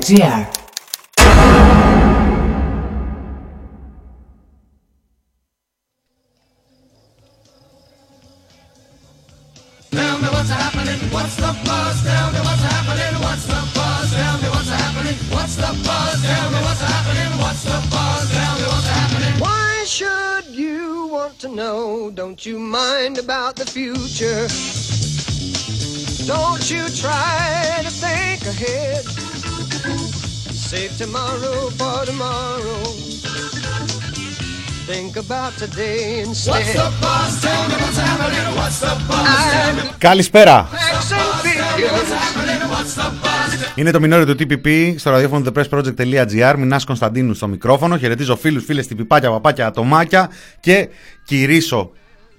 www.radiomera.gr Tell me what's happening, what's the buzz? Tell me what's happening, what's the buzz? Tell me what's happening, what's the buzz? Tell me what's happening, what's the buzz? Tell me what's happening. Why should you want to know? Don't you mind about the future? Don't you try to think ahead. Save tomorrow for tomorrow. Think about today What's instead. the buzz? Tell me what's happening, what's the buzz? Tell me Καλησπέρα. Facts and figures. happening, what's the buzz? Είναι το μινόριο του TPP στο ραδιόφωνο thepressproject.gr. Μινάς Κωνσταντίνου στο μικρόφωνο. Χαιρετίζω φίλους, φίλες, τυπιπάκια, παπάκια, ατομάκια και κηρύσω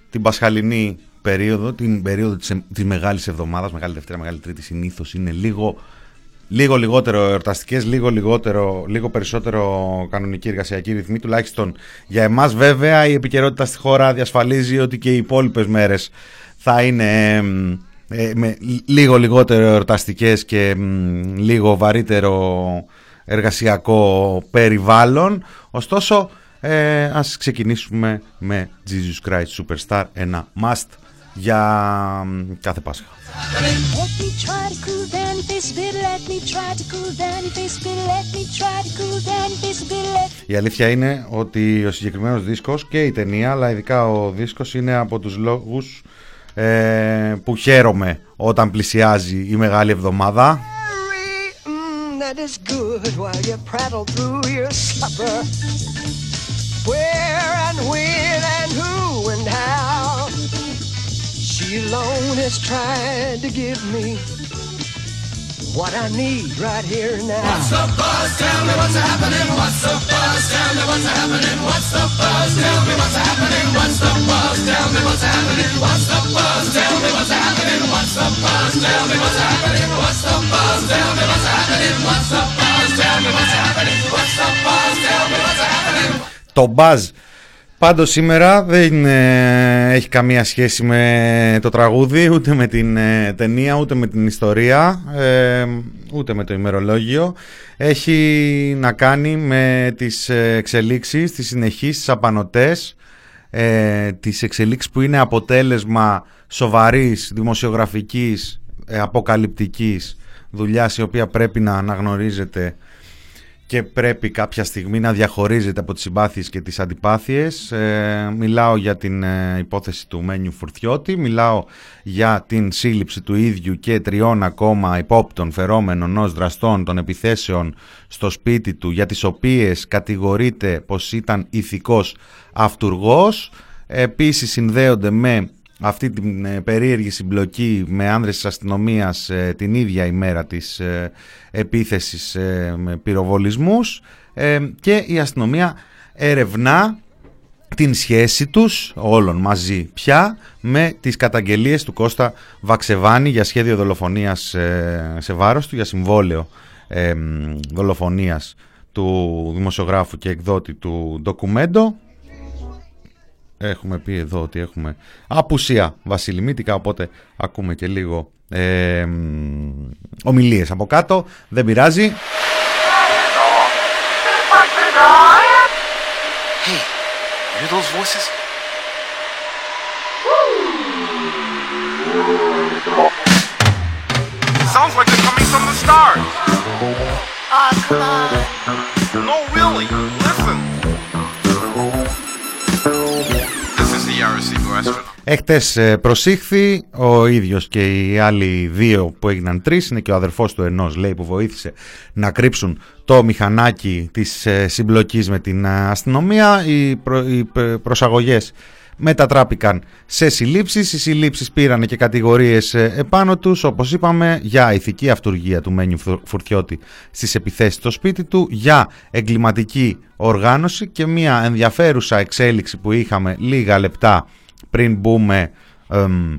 την πασχαλινή περίοδο, την περίοδο της, της Μεγάλης Εβδομάδας, Μεγάλη Δευτέρα, Μεγάλη Τρίτη συνήθως είναι λίγο, λίγο λιγότερο εορταστικές, λίγο, λιγότερο, λίγο περισσότερο κανονική εργασιακή ρυθμή, τουλάχιστον για εμάς βέβαια η επικαιρότητα στη χώρα διασφαλίζει ότι και οι υπόλοιπες μέρες θα είναι εμ, ε, με λίγο λιγότερο εορταστικές και εμ, λίγο βαρύτερο εργασιακό περιβάλλον. Ωστόσο, ε, ας ξεκινήσουμε με Jesus Christ Superstar, ένα must για εμ, κάθε Πάσχα. Η αλήθεια είναι ότι ο συγκεκριμένος δίσκος και η ταινία, αλλά ειδικά ο δίσκος, είναι από τους λόγους ε, που χαίρομαι όταν πλησιάζει η μεγάλη εβδομάδα. Where and and. She alone has tried to give me what I need right here now. What's the buzz? Tell me what's happening, what's the buzz? Tell me what's happening, what's the buzz? Tell me what's happening, what's the buzz? Tell me what's happening, what's the buzz? Tell me what's happening, what's the buzz? Tell me what's happening, what's the buzz? Tell me what's happening, what's the buzz? Tell me what's happening, what's the buzz? Tell me what's happening. Το buzz πάντως σήμερα δεν ε, έχει καμία σχέση με το τραγούδι, ούτε με την ε, ταινία, ούτε με την ιστορία, ε, ούτε με το ημερολόγιο. Έχει να κάνει με τις ε, εξελίξεις, τις συνεχείς, τις απανοτές, ε, τις εξελίξεις που είναι αποτέλεσμα σοβαρής δημοσιογραφικής, ε, αποκαλυπτικής δουλειάς η οποία πρέπει να αναγνωρίζεται και πρέπει κάποια στιγμή να διαχωρίζεται από τις συμπάθειες και τις αντιπάθειες. Ε, μιλάω για την ε, υπόθεση του Μένιου Φουρτιώτη, μιλάω για την σύλληψη του ίδιου και τριών ακόμα υπόπτων φερόμενων ως δραστών των επιθέσεων στο σπίτι του, για τις οποίες κατηγορείται πως ήταν ηθικός αυτούργος. Επίσης συνδέονται με αυτή την ε, περίεργη συμπλοκή με άνδρες της αστυνομίας ε, την ίδια ημέρα της ε, επίθεσης ε, με πυροβολισμούς ε, και η αστυνομία ερευνά την σχέση τους όλων μαζί πια με τις καταγγελίες του Κώστα Βαξεβάνη για σχέδιο δολοφονίας ε, σε βάρος του, για συμβόλαιο ε, δολοφονίας του δημοσιογράφου και εκδότη του ντοκουμέντο Έχουμε πει εδώ ότι έχουμε απουσία βασιλιμίτικα, οπότε ακούμε και λίγο ε, μ, ομιλίες από κάτω. Δεν πειράζει. Hey, you hear those voices? Sounds like they're coming from the stars. Oh, come on. No, really. Listen. This is the Arecibo astronaut. Έχτες ε, προσήχθη ο ίδιος και οι άλλοι δύο που έγιναν τρεις είναι και ο αδερφός του ενός λέει που βοήθησε να κρύψουν το μηχανάκι της ε, συμπλοκής με την ε, αστυνομία οι, προ, οι π- προσαγωγές μετατράπηκαν σε συλλήψεις. Οι συλλήψεις πήραν και κατηγορίες ε, επάνω τους όπως είπαμε για ηθική αυτουργία του Μένιου Φου- Φουρτιώτη στις επιθέσεις στο σπίτι του για εγκληματική οργάνωση και μια ενδιαφέρουσα εξέλιξη που είχαμε λίγα λεπτά πριν μπούμε εμ,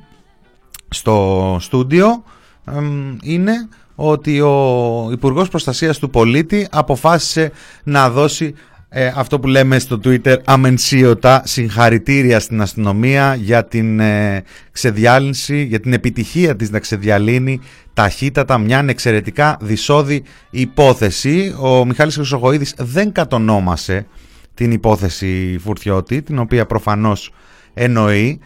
στο στούντιο εμ, είναι ότι ο Υπουργός Προστασίας του Πολίτη αποφάσισε να δώσει Ε, αυτό που λέμε στο Twitter αμενσίωτα συγχαρητήρια στην αστυνομία για την ε, ξεδιάλυνση, για την επιτυχία της να ξεδιαλύνει ταχύτατα μια εξαιρετικά δυσόδη υπόθεση. Ο Μιχάλης Χρυσογοίδης δεν κατονόμασε την υπόθεση Φουρτιώτη, την οποία προφανώς εννοεί.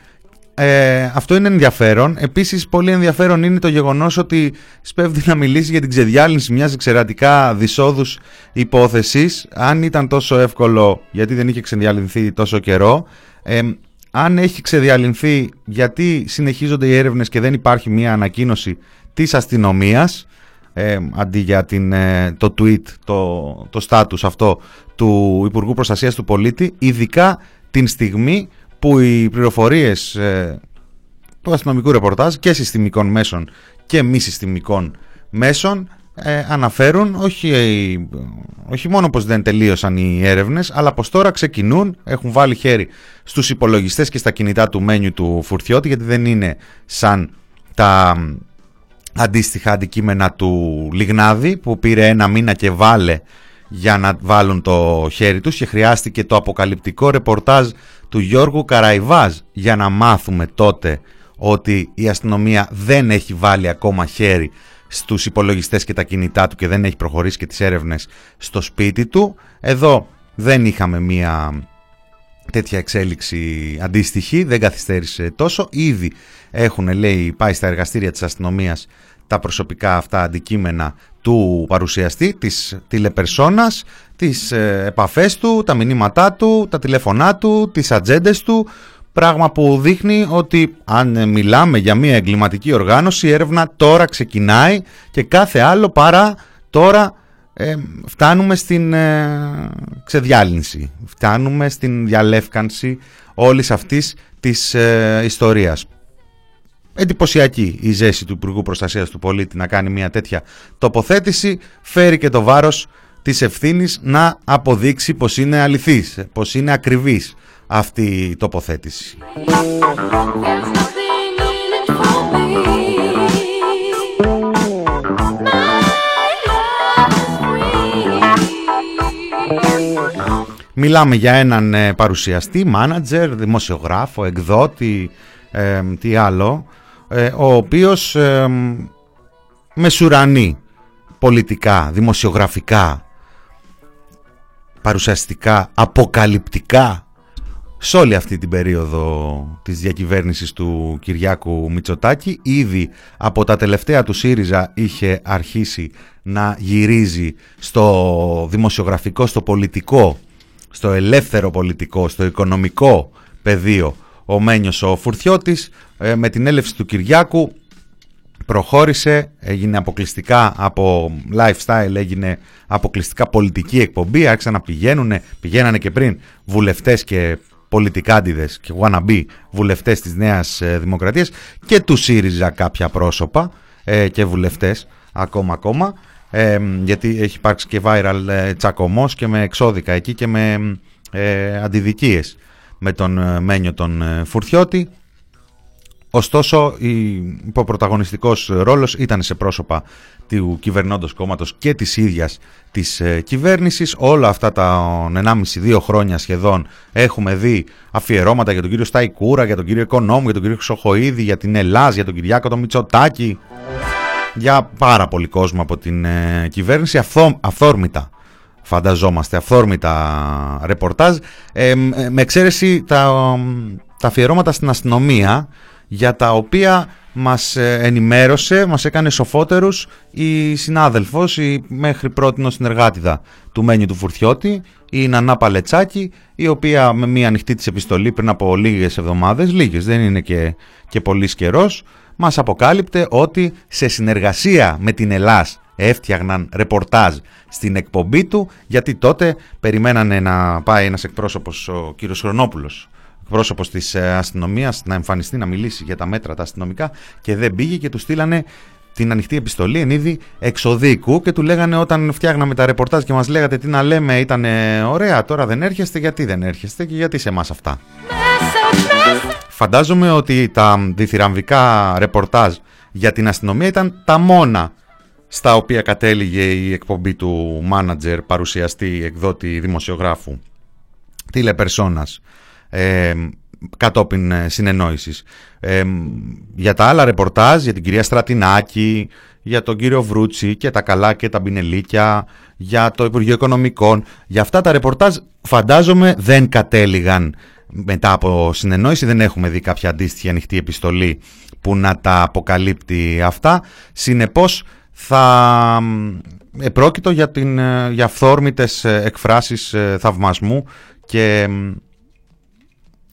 Ε, αυτό είναι ενδιαφέρον. Επίσης πολύ ενδιαφέρον είναι το γεγονός ότι σπέβδει να μιλήσει για την ξεδιάλυνση μιας εξαιρετικά δυσόδους υπόθεσης. Αν ήταν τόσο εύκολο γιατί δεν είχε ξεδιαλυνθεί τόσο καιρό. Ε, αν έχει ξεδιαλυνθεί γιατί συνεχίζονται οι έρευνες και δεν υπάρχει μια ανακοίνωση της αστυνομίας ε, αντί για την, ε, το tweet, το, το status αυτό του Υπουργού Προστασίας του Πολίτη ειδικά την στιγμή που οι πληροφορίες ε, του αστυνομικού ρεπορτάζ και συστημικών μέσων και μη συστημικών μέσων ε, αναφέρουν όχι, ε, όχι μόνο πως δεν τελείωσαν οι έρευνες αλλά πως τώρα ξεκινούν, έχουν βάλει χέρι στους υπολογιστές και στα κινητά του μένιου του Φουρτιώτη γιατί δεν είναι σαν τα αντίστοιχα αντικείμενα του Λιγνάδη που πήρε ένα μήνα και βάλε για να βάλουν το χέρι τους και χρειάστηκε το αποκαλυπτικό ρεπορτάζ του Γιώργου Καραϊβάζ για να μάθουμε τότε ότι η αστυνομία δεν έχει βάλει ακόμα χέρι στους υπολογιστές και τα κινητά του και δεν έχει προχωρήσει και τις έρευνες στο σπίτι του. Εδώ δεν είχαμε μία τέτοια εξέλιξη αντίστοιχη, δεν καθυστέρησε τόσο. Ήδη έχουν, λέει, πάει στα εργαστήρια της αστυνομίας τα προσωπικά αυτά αντικείμενα του παρουσιαστή, της τηλεπερσόνας, τις ε, επαφές του, τα μηνύματά του, τα τηλέφωνά του, τις ατζέντες του, πράγμα που δείχνει ότι αν μιλάμε για μια εγκληματική οργάνωση, η έρευνα τώρα ξεκινάει και κάθε άλλο παρά τώρα ε, φτάνουμε στην ε, ξεδιάλυνση, φτάνουμε στην διαλεύκανση όλης αυτής της ε, ιστορίας εντυπωσιακή η ζέση του Υπουργού Προστασίας του Πολίτη να κάνει μια τέτοια τοποθέτηση φέρει και το βάρος της ευθύνης να αποδείξει πως είναι αληθής, πως είναι ακριβής αυτή η τοποθέτηση. Μιλάμε για έναν ε, παρουσιαστή, μάνατζερ, δημοσιογράφο, εκδότη, ε, τι άλλο, ε, ο οποίος ε, μεσουρανεί πολιτικά, δημοσιογραφικά, παρουσιαστικά, αποκαλυπτικά σε όλη αυτή την περίοδο της διακυβέρνησης του Κυριάκου Μητσοτάκη. Ήδη από τα τελευταία του ΣΥΡΙΖΑ είχε αρχίσει να γυρίζει στο δημοσιογραφικό, στο πολιτικό, στο ελεύθερο πολιτικό, στο οικονομικό πεδίο ο Μένιος ο Φουρτιώτης ε, με την έλευση του Κυριάκου προχώρησε, έγινε αποκλειστικά από lifestyle, έγινε αποκλειστικά πολιτική εκπομπή, άρχισαν να πηγαίνουν, πηγαίνανε και πριν βουλευτές και πολιτικάντιδες και wannabe βουλευτές της Νέας ε, Δημοκρατίας και του ΣΥΡΙΖΑ κάποια πρόσωπα ε, και βουλευτές ακόμα ακόμα γιατί έχει υπάρξει και viral τσακωμός και με εξώδικα εκεί και με αντιδικίες με τον ε, Μένιο τον ε, Φουρτιώτη. Ωστόσο, ο πρωταγωνιστικός ρόλος ήταν σε πρόσωπα του κυβερνώντος κόμματος και της ίδιας της ε, κυβέρνησης. Όλα αυτά τα 1,5-2 χρόνια σχεδόν έχουμε δει αφιερώματα για τον κύριο Σταϊκούρα, για τον κύριο Οικονόμου, για τον κύριο Χρυσοχοίδη, για την Ελλάς, για τον Κυριάκο τον Μητσοτάκη, για πάρα πολύ κόσμο από την κυβέρνηση, αυθόρμητα φανταζόμαστε, αυθόρμητα ρεπορτάζ, ε, με εξαίρεση τα, τα αφιερώματα στην αστυνομία, για τα οποία μας ε, ενημέρωσε, μας έκανε σοφότερους η συνάδελφος, η μέχρι πρώτη συνεργάτηδα του Μένιου του Φουρτιώτη, η Νανά Παλετσάκη, η οποία με μία ανοιχτή της επιστολή πριν από λίγες εβδομάδες, λίγες δεν είναι και, και πολύς καιρός, μας αποκάλυπτε ότι σε συνεργασία με την Ελλάς έφτιαγναν ρεπορτάζ στην εκπομπή του γιατί τότε περιμένανε να πάει ένας εκπρόσωπος, ο κύριος Χρονόπουλος εκπρόσωπος της ε, αστυνομίας να εμφανιστεί να μιλήσει για τα μέτρα τα αστυνομικά και δεν πήγε και του στείλανε την ανοιχτή επιστολή εν είδη εξοδίκου και του λέγανε όταν φτιάχναμε τα ρεπορτάζ και μας λέγατε τι να λέμε ήταν ωραία τώρα δεν έρχεστε γιατί δεν έρχεστε και γιατί σε εμάς αυτά. Φαντάζομαι ότι τα διθυραμβικά ρεπορτάζ για την αστυνομία ήταν τα μόνα στα οποία κατέληγε η εκπομπή του μάνατζερ, παρουσιαστή, εκδότη, δημοσιογράφου, τηλεπερσόνας, ε, κατόπιν ε, συνεννόησης. Ε, για τα άλλα ρεπορτάζ, για την κυρία Στρατινάκη, για τον κύριο Βρούτσι και τα καλά και τα μπινελίκια, για το Υπουργείο Οικονομικών, για αυτά τα ρεπορτάζ φαντάζομαι δεν κατέληγαν μετά από συνεννόηση, δεν έχουμε δει κάποια αντίστοιχη ανοιχτή επιστολή που να τα αποκαλύπτει αυτά. Συνεπώς θα επρόκειτο για, την, ε, για αυθόρμητες ε, εκφράσεις ε, θαυμασμού και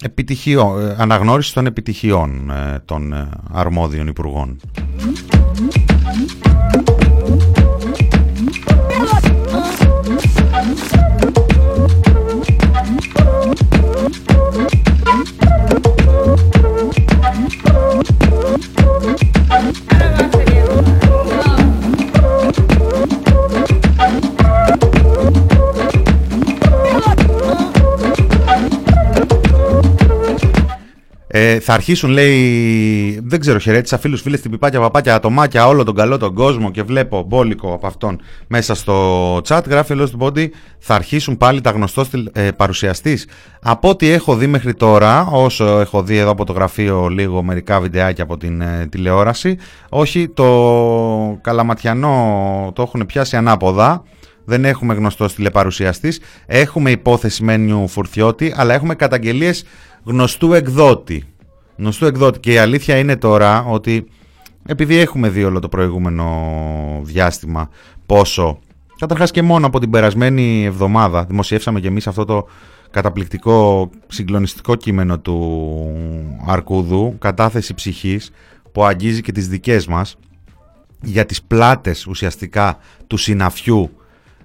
επιτυχιών, αναγνώριση των επιτυχιών των αρμόδιων υπουργών. Ε, θα αρχίσουν, λέει, δεν ξέρω, χαιρέτησα φίλους, φίλες, την πιπάκια, παπάκια, ατομάκια, όλο τον καλό τον κόσμο και βλέπω μπόλικο από αυτόν μέσα στο chat. Γράφει ο του Body, θα αρχίσουν πάλι τα γνωστό ε, παρουσιαστής. Από ό,τι έχω δει μέχρι τώρα, όσο έχω δει εδώ από το γραφείο λίγο μερικά βιντεάκια από την ε, τηλεόραση, όχι το καλαματιανό το έχουν πιάσει ανάποδα. Δεν έχουμε γνωστός τηλεπαρουσιαστής, έχουμε υπόθεση μένιου φουρτιώτη, αλλά έχουμε καταγγελίες γνωστού εκδότη. Γνωστού εκδότη. Και η αλήθεια είναι τώρα ότι επειδή έχουμε δει όλο το προηγούμενο διάστημα πόσο Καταρχάς και μόνο από την περασμένη εβδομάδα δημοσιεύσαμε και εμείς αυτό το καταπληκτικό συγκλονιστικό κείμενο του Αρκούδου «Κατάθεση ψυχής» που αγγίζει και τις δικές μας για τις πλάτες ουσιαστικά του συναφιού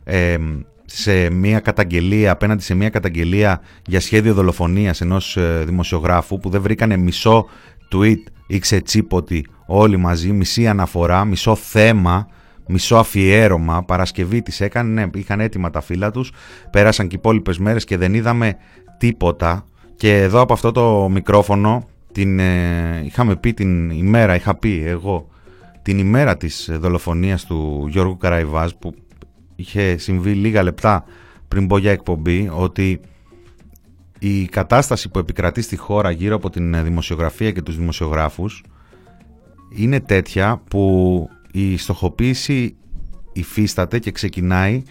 ε, σε μια καταγγελία, απέναντι σε μια καταγγελία για σχέδιο δολοφονίας ενός ε, δημοσιογράφου που δεν βρήκανε μισό tweet ή ξετσίποτη όλοι μαζί, μισή αναφορά, μισό θέμα, μισό αφιέρωμα, Παρασκευή τις έκανε, ναι, είχαν έτοιμα τα φύλλα τους, πέρασαν και οι υπόλοιπες μέρες και δεν είδαμε τίποτα. Και εδώ από αυτό το μικρόφωνο την, ε, είχαμε πει την ημέρα, είχα πει εγώ, την ημέρα της δολοφονίας του Γιώργου Καραϊβάζ που είχε συμβεί λίγα λεπτά πριν πω για εκπομπή ότι η κατάσταση που επικρατεί στη χώρα γύρω από την δημοσιογραφία και τους δημοσιογράφους είναι τέτοια που η στοχοποίηση υφίσταται και ξεκινάει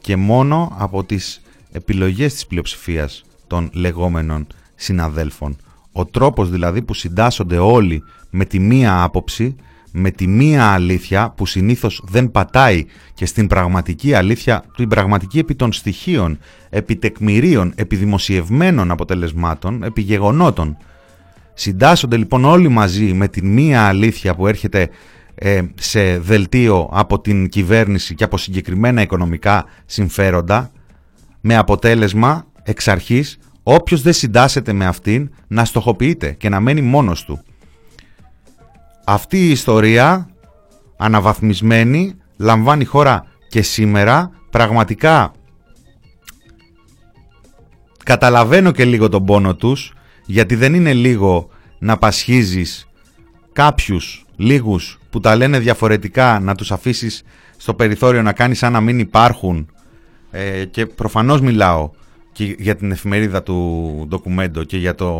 και μόνο από τις επιλογές της πλειοψηφίας των λεγόμενων συναδέλφων. Ο τρόπος δηλαδή που συντάσσονται όλοι με τη μία άποψη με τη μία αλήθεια που συνήθως δεν πατάει και στην πραγματική αλήθεια, την πραγματική επί των στοιχείων, επί τεκμηρίων, επί δημοσιευμένων αποτελεσμάτων, επί γεγονότων. Συντάσσονται λοιπόν όλοι μαζί με τη μία αλήθεια που έρχεται ε, σε δελτίο από την κυβέρνηση και από συγκεκριμένα οικονομικά συμφέροντα, με αποτέλεσμα εξ αρχής όποιος δεν συντάσσεται με αυτήν να στοχοποιείται και να μένει μόνος του. Αυτή η ιστορία αναβαθμισμένη λαμβάνει χώρα και σήμερα πραγματικά καταλαβαίνω και λίγο τον πόνο τους γιατί δεν είναι λίγο να πασχίζεις κάποιους λίγους που τα λένε διαφορετικά να τους αφήσεις στο περιθώριο να κάνεις σαν να μην υπάρχουν. Ε, και προφανώς μιλάω και για την εφημερίδα του ντοκουμέντο και για το,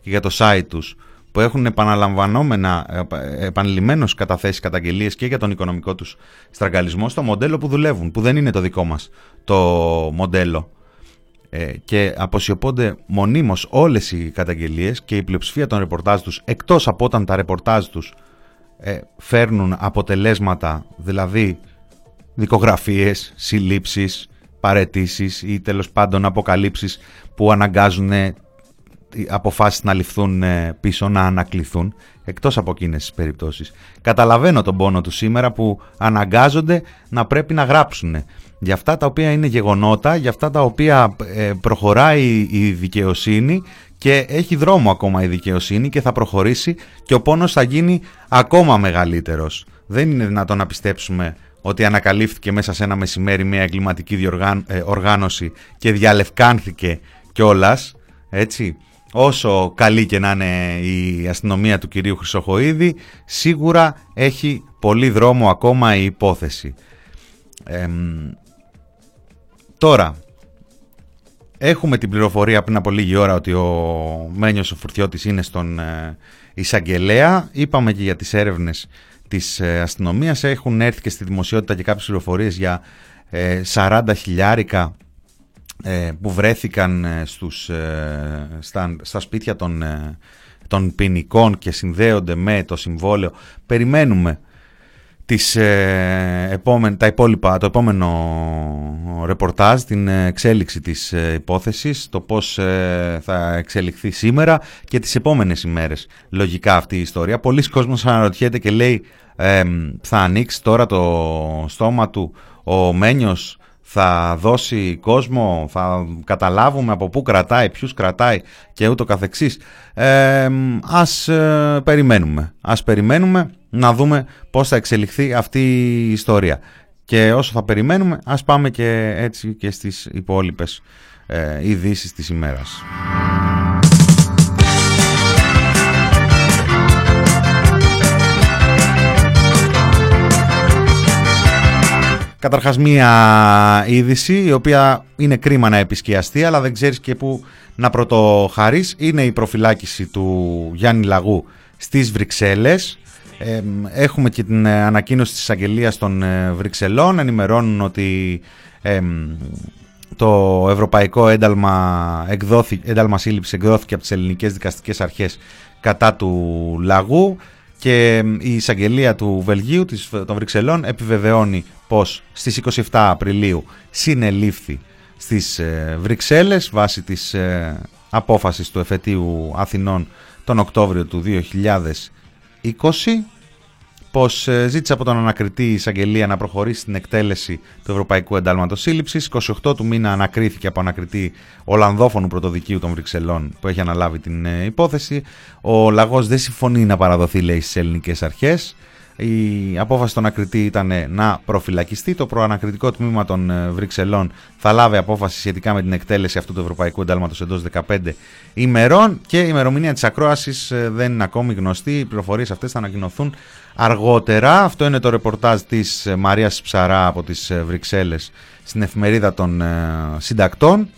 και για το site τους που έχουν επαναλαμβανόμενα, ε, επανειλημμένως καταθέσεις καταγγελίες και για τον οικονομικό τους στραγγαλισμό στο μοντέλο που δουλεύουν, που δεν είναι το δικό μας το μοντέλο. Ε, και αποσιωπώνται μονίμως όλες οι καταγγελίες και η πλειοψηφία των ρεπορτάζ τους, εκτός από όταν τα ρεπορτάζ τους ε, φέρνουν αποτελέσματα, δηλαδή δικογραφίες, συλλήψεις, παρετήσεις ή τέλος πάντων αποκαλύψεις που αναγκάζουν αποφάσεις να ληφθούν ε, πίσω, να ανακληθούν, εκτός από εκείνες τις περιπτώσεις. Καταλαβαίνω τον πόνο του σήμερα που αναγκάζονται να πρέπει να γράψουν για αυτά τα οποία είναι γεγονότα, για αυτά τα οποία ε, προχωράει η δικαιοσύνη και έχει δρόμο ακόμα η δικαιοσύνη και θα προχωρήσει και ο πόνος θα γίνει ακόμα μεγαλύτερος. Δεν είναι δυνατόν να πιστέψουμε ότι ανακαλύφθηκε μέσα σε ένα μεσημέρι μια εγκληματική ε, οργάνωση και διαλευκάνθηκε κιόλας, έτσι όσο καλή και να είναι η αστυνομία του κυρίου Χρυσοχοίδη, σίγουρα έχει πολύ δρόμο ακόμα η υπόθεση. Εμ, τώρα, έχουμε την πληροφορία πριν από λίγη ώρα ότι ο Μένιος ο Φουρτιώτης είναι στον ε, εισαγγελέα. Είπαμε και για τις έρευνες της ε, αστυνομίας. Έχουν έρθει και στη δημοσιότητα και κάποιες πληροφορίες για ε, 40 χιλιάρικα ε, που βρέθηκαν ε, στους, ε, στα, στα σπίτια των, ε, των ποινικών και συνδέονται με το συμβόλαιο. Περιμένουμε τις, ε, τα υπόλοιπα, το επόμενο ρεπορτάζ, την εξέλιξη της ε, υπόθεσης, το πώς ε, θα εξελιχθεί σήμερα και τις επόμενες ημέρες λογικά αυτή η ιστορία. Πολλοί κόσμος αναρωτιέται και λέει θα ανοίξει τώρα το στόμα του ο Μένιος θα δώσει κόσμο, θα καταλάβουμε από πού κρατάει, ποιους κρατάει και ούτω καθεξής. Ε, ας περιμένουμε, ας περιμένουμε να δούμε πώς θα εξελιχθεί αυτή η ιστορία. Και όσο θα περιμένουμε, ας πάμε και έτσι και στις υπόλοιπες ε, ειδήσεις της ημέρας. Καταρχάς μία είδηση η οποία είναι κρίμα να επισκιαστεί αλλά δεν ξέρεις και πού να πρωτοχαρείς. Είναι η προφυλάκηση του Γιάννη Λαγού στις Βρυξέλλες έχουμε και την ε, ανακοίνωση της αγγελίας των ε, Βρυξελών. Ενημερώνουν ότι το Ευρωπαϊκό ένταλμα, εκδόθη, ένταλμα σύλληψης εκδόθηκε από τις ελληνικές δικαστικές αρχές κατά του λαγού και η εισαγγελία του Βελγίου των Βρυξελών επιβεβαιώνει πως στις 27 Απριλίου συνελήφθη στις ε, Βρυξέλλες βάσει της απόφασης του εφετείου Αθηνών τον Οκτώβριο του 2020 πως ε, ζήτησε από τον ανακριτή η εισαγγελία να προχωρήσει στην εκτέλεση του Ευρωπαϊκού Εντάλματος Σύλληψης. 28 του μήνα ανακρίθηκε από ανακριτή Ολλανδόφωνου πρωτοδικείου των Βρυξελών που έχει αναλάβει την ε, υπόθεση. Ο Λαγός δεν συμφωνεί να παραδοθεί λέει στις ελληνικές αρχές. Η απόφαση των ακριτή ήταν να προφυλακιστεί. Το προανακριτικό τμήμα των ε, Βρυξελών θα λάβει απόφαση σχετικά με την εκτέλεση αυτού του Ευρωπαϊκού Εντάλματος εντός 15 ημερών και η ημερομηνία της ακρόασης ε, δεν είναι ακόμη γνωστή. Οι πληροφορίες αυτές θα ανακοινωθούν αργότερα. Αυτό είναι το ρεπορτάζ της ε, Μαρίας Ψαρά από τις Βρυξέλλες στην εφημερίδα των συντακτών.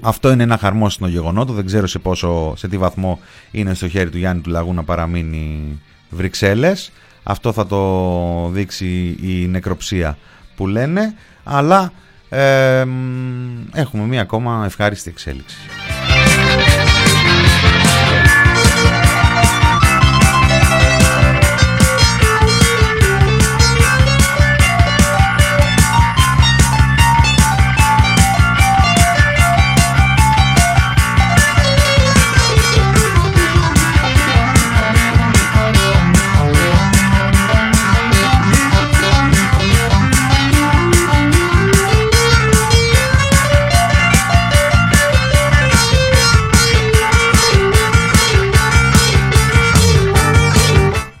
Αυτό είναι ένα χαρμόσυνο γεγονότο. Δεν ξέρω σε, πόσο, σε τι βαθμό είναι στο χέρι του Γιάννη του Λαγού να παραμείνει Βρυξέλλες. Αυτό θα το δείξει η νεκροψία που λένε, αλλά έχουμε μία ακόμα ευχάριστη εξέλιξη.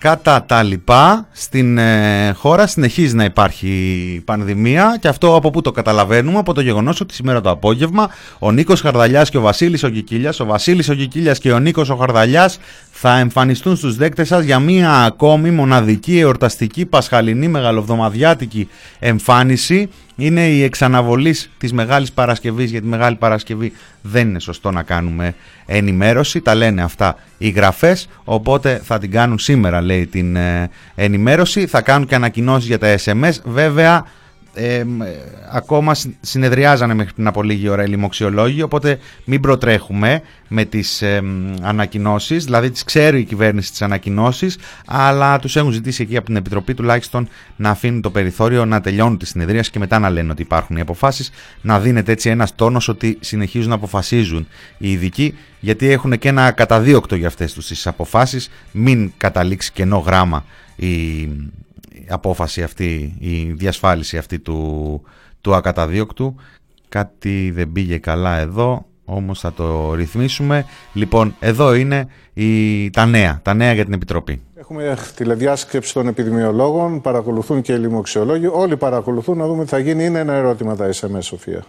Κατά τα λοιπά, στην ε, χώρα συνεχίζει να υπάρχει πανδημία και αυτό από πού το καταλαβαίνουμε, από το γεγονός ότι σήμερα το απόγευμα ο Νίκος Χαρδαλιάς και ο Βασίλης ο Κικίλιας, ο Βασίλης ο Κικίλιας και ο Νίκος ο Χαρδαλιάς θα εμφανιστούν στους δέκτες σας για μία ακόμη μοναδική εορταστική πασχαλινή μεγαλοβδομαδιάτικη εμφάνιση. Είναι η εξαναβολής της Μεγάλης Παρασκευής για τη Μεγάλη Παρασκευή δεν είναι σωστό να κάνουμε ενημέρωση. Τα λένε αυτά οι γραφές οπότε θα την κάνουν σήμερα λέει την ε, ενημέρωση. Θα κάνουν και ανακοινώσεις για τα SMS βέβαια ε, ακόμα συνεδριάζανε μέχρι πριν από λίγη ώρα οι λοιμοξιολόγοι οπότε μην προτρέχουμε με τις ε, ανακοινώσεις. Δηλαδή τις ξέρει η κυβέρνηση τις ανακοινώσεις αλλά τους έχουν ζητήσει εκεί από την Επιτροπή τουλάχιστον να αφήνουν το περιθώριο να τελειώνουν τη συνεδρία και μετά να λένε ότι υπάρχουν οι αποφάσεις. Να δίνεται έτσι ένας τόνος ότι συνεχίζουν να αποφασίζουν οι ειδικοί γιατί έχουν και ένα καταδίωκτο για αυτές τους τις αποφάσεις. Μην καταλήξει κενό γράμμα η απόφαση αυτή, η διασφάλιση αυτή του, του ακαταδίωκτου. Κάτι δεν πήγε καλά εδώ, όμως θα το ρυθμίσουμε. Λοιπόν, εδώ είναι η, τα νέα, τα νέα για την Επιτροπή. Έχουμε τηλεδιάσκεψη των επιδημιολόγων, παρακολουθούν και οι λοιμοξιολόγοι. Όλοι παρακολουθούν να δούμε τι θα γίνει. Είναι ένα ερώτημα τα SMS, Σοφία.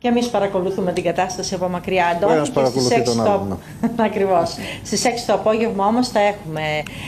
Και εμείς παρακολουθούμε την κατάσταση από μακριά. Αντώνη, ένας και παρακολουθεί στις 6 τον το... άλλον, Ακριβώς. Στις 6 το απόγευμα όμως θα έχουμε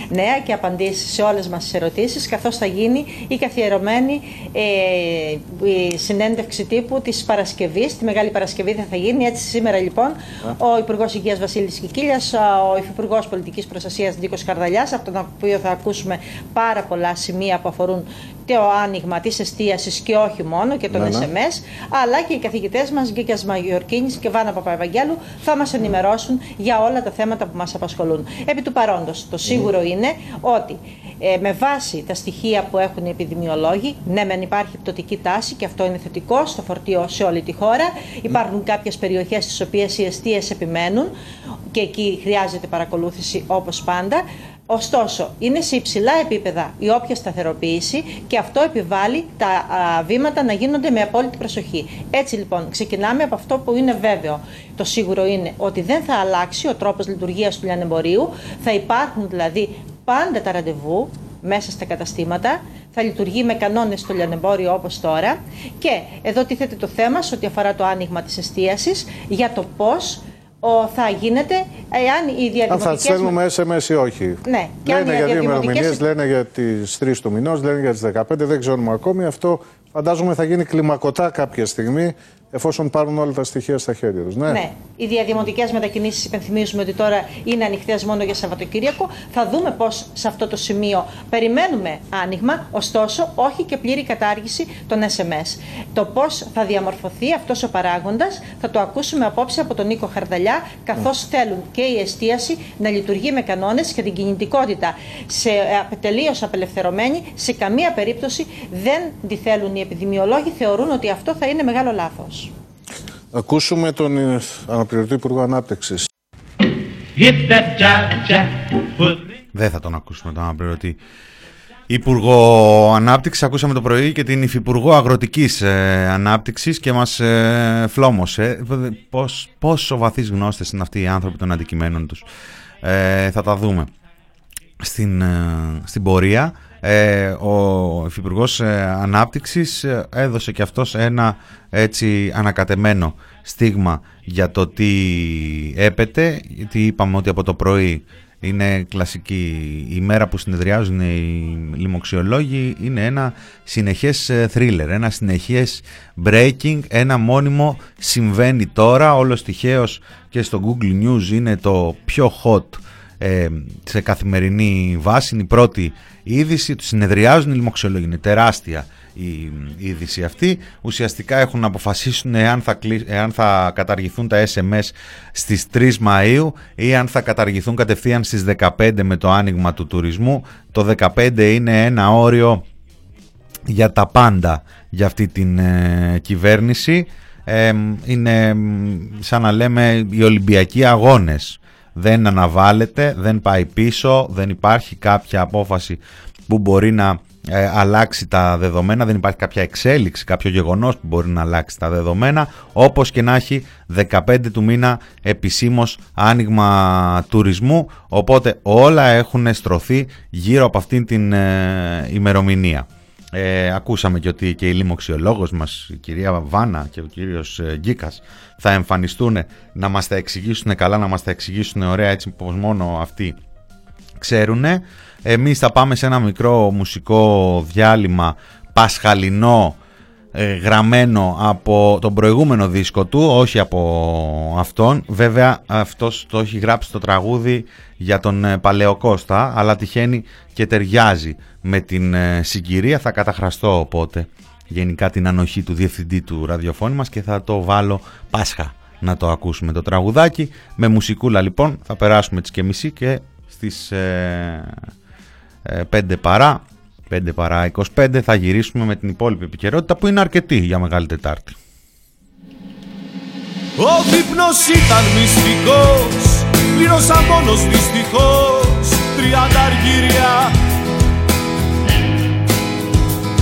νέα και απαντήσεις σε όλες μας τις ερωτήσεις, καθώς θα γίνει η καθιερωμένη ε, η συνέντευξη τύπου της Παρασκευής. Τη Μεγάλη Παρασκευή θα, θα γίνει. Έτσι, σήμερα λοιπόν, ο Υπουργός Υγείας Βασίλης Κικίλιας, ο Υφυπουργός Πολιτικής Προστασίας Νίκος Καρδαλιάς, από τον οποίο θα ακούσουμε πάρα πολλά σημεία που αφορούν το άνοιγμα της εστίασης και όχι μόνο και τον Ναι, ναι. SMS, αλλά και οι καθηγητές μας Γκίκια Μαγιορκίνης και Βάνα Παπαευαγγέλου θα μας ενημερώσουν για όλα τα θέματα που μας απασχολούν. Επί του παρόντος, το σίγουρο είναι ότι ε, με βάση τα στοιχεία που έχουν οι επιδημιολόγοι, ναι, μεν υπάρχει πτωτική τάση και αυτό είναι θετικό στο φορτίο σε όλη τη χώρα. Υπάρχουν κάποιες περιοχές στις οποίες οι αιστείε επιμένουν και εκεί χρειάζεται παρακολούθηση όπως πάντα. Ωστόσο, είναι σε υψηλά επίπεδα η όποια σταθεροποίηση και αυτό επιβάλλει τα α, βήματα να γίνονται με απόλυτη προσοχή. Έτσι λοιπόν, ξεκινάμε από αυτό που είναι βέβαιο. Το σίγουρο είναι ότι δεν θα αλλάξει ο τρόπος λειτουργίας του λιανεμπορίου, θα υπάρχουν δηλαδή πάντα τα ραντεβού μέσα στα καταστήματα, θα λειτουργεί με κανόνες το λιανεμπόριο όπως τώρα και εδώ τίθεται το θέμα σε ό,τι αφορά το άνοιγμα της εστίασης για το πώς ο, θα γίνεται εάν οι Αν διαδημοτικές... θα τι στέλνουμε SMS ή όχι. Ναι, και αν λένε οι για δύο διαδημοτικές- ημερομηνίες, λένε για τις 3 του μηνός, λένε για τις 15, δεν ξέρουμε ακόμη. Αυτό φαντάζομαι θα γίνει κλιμακωτά κάποια στιγμή, εφόσον πάρουν όλα τα στοιχεία στα χέρια τους. Ναι. Ναι, οι διαδημοτικές μετακινήσεις υπενθυμίζουμε ότι τώρα είναι ανοιχτές μόνο για Σαββατοκύριακο. Θα δούμε πώς σε αυτό το σημείο περιμένουμε άνοιγμα, ωστόσο όχι και πλήρη κατάργηση των SMS. Το πώς θα διαμορφωθεί αυτός ο παράγοντας θα το ακούσουμε απόψε από τον Νίκο Χαρδαλιά, καθώς θέλουν και η εστίαση να λειτουργεί με κανόνες και την κινητικότητα σε τελείως απελευθερωμένη. Σε καμία περίπτωση δεν τη θέλουν οι επιδημιολόγοι, θεωρούν ότι αυτό θα είναι μεγάλο λάθος. Ακούσουμε τον ε, αναπληρωτή Υπουργό Ανάπτυξης. Hit that jive jack, put Δεν θα τον ακούσουμε τον αναπληρωτή. Υπουργό Ανάπτυξης, ακούσαμε το πρωί και την Υφυπουργό Αγροτικής ε, Ανάπτυξης και μας ε, φλόμωσε. Πώς, πόσο βαθύς γνώστες είναι αυτοί οι άνθρωποι των αντικειμένων τους. Ε, θα τα δούμε στην, ε, στην πορεία. Ε, ο Υφυπουργός ε, Ανάπτυξης ε, έδωσε και αυτός ένα έτσι ανακατεμένο στίγμα για το τι έπεται. Γιατί είπαμε ότι από το πρωί είναι κλασική η μέρα που συνεδριάζουν οι λοιμοξιολόγοι. Είναι ένα συνεχές θρίλερ, ένα συνεχές breaking, ένα μόνιμο συμβαίνει τώρα, όλος τυχαίως και στο Google News είναι το πιο hot ε, σε καθημερινή βάση. Είναι η πρώτη είδηση. Τους συνεδριάζουν οι λοιμοξιολόγοι. Είναι τεράστια η είδηση αυτή. Ουσιαστικά έχουν να αποφασίσουν εάν θα, κλει- εάν θα καταργηθούν τα SMS στις 3 Μαΐου ή αν θα καταργηθούν κατευθείαν στις 15 με το άνοιγμα του τουρισμού. Το 15 είναι ένα όριο για τα πάντα για αυτή την ε, κυβέρνηση. Ε, είναι μ, σαν να λέμε οι Ολυμπιακοί αγώνες. Δεν αναβάλλεται, δεν πάει πίσω, δεν υπάρχει κάποια απόφαση που μπορεί να ε, αλλάξει τα δεδομένα, δεν υπάρχει κάποια εξέλιξη, κάποιο γεγονός που μπορεί να αλλάξει τα δεδομένα, όπως και να έχει 15 του μήνα επισήμως άνοιγμα τουρισμού, οπότε όλα έχουν στρωθεί γύρω από αυτήν την ε, ημερομηνία. Ε, ακούσαμε και ότι και η λοιμοξιολόγος μας, η κυρία Βάνα και ο κύριος ε, Γκίκας θα εμφανιστούν να μας τα εξηγήσουν καλά, να μας τα εξηγήσουν ωραία έτσι πως μόνο αυτοί ξέρουν. Εμείς θα πάμε σε ένα μικρό μουσικό διάλειμμα πασχαλινό ε, γραμμένο από τον προηγούμενο δίσκο του, όχι από αυτόν. Βέβαια αυτός το έχει γράψει το τραγούδι για τον ε, Παλαιοκώστα, αλλά τυχαίνει και ταιριάζει με την ε, συγκυρία. Θα καταχραστώ οπότε γενικά την ανοχή του διευθυντή του ραδιοφώνου μας και θα το βάλω Πάσχα να το ακούσουμε το τραγουδάκι. Με μουσικούλα λοιπόν θα περάσουμε τις και μισή και στις ε, ε, 5 παρά 5 παρά 25 θα γυρίσουμε με την υπόλοιπη επικαιρότητα που είναι αρκετή για Μεγάλη Τετάρτη. Ο δείπνος ήταν μυστικός Πλήρωσα μόνος δυστυχώς Τριάντα αργύρια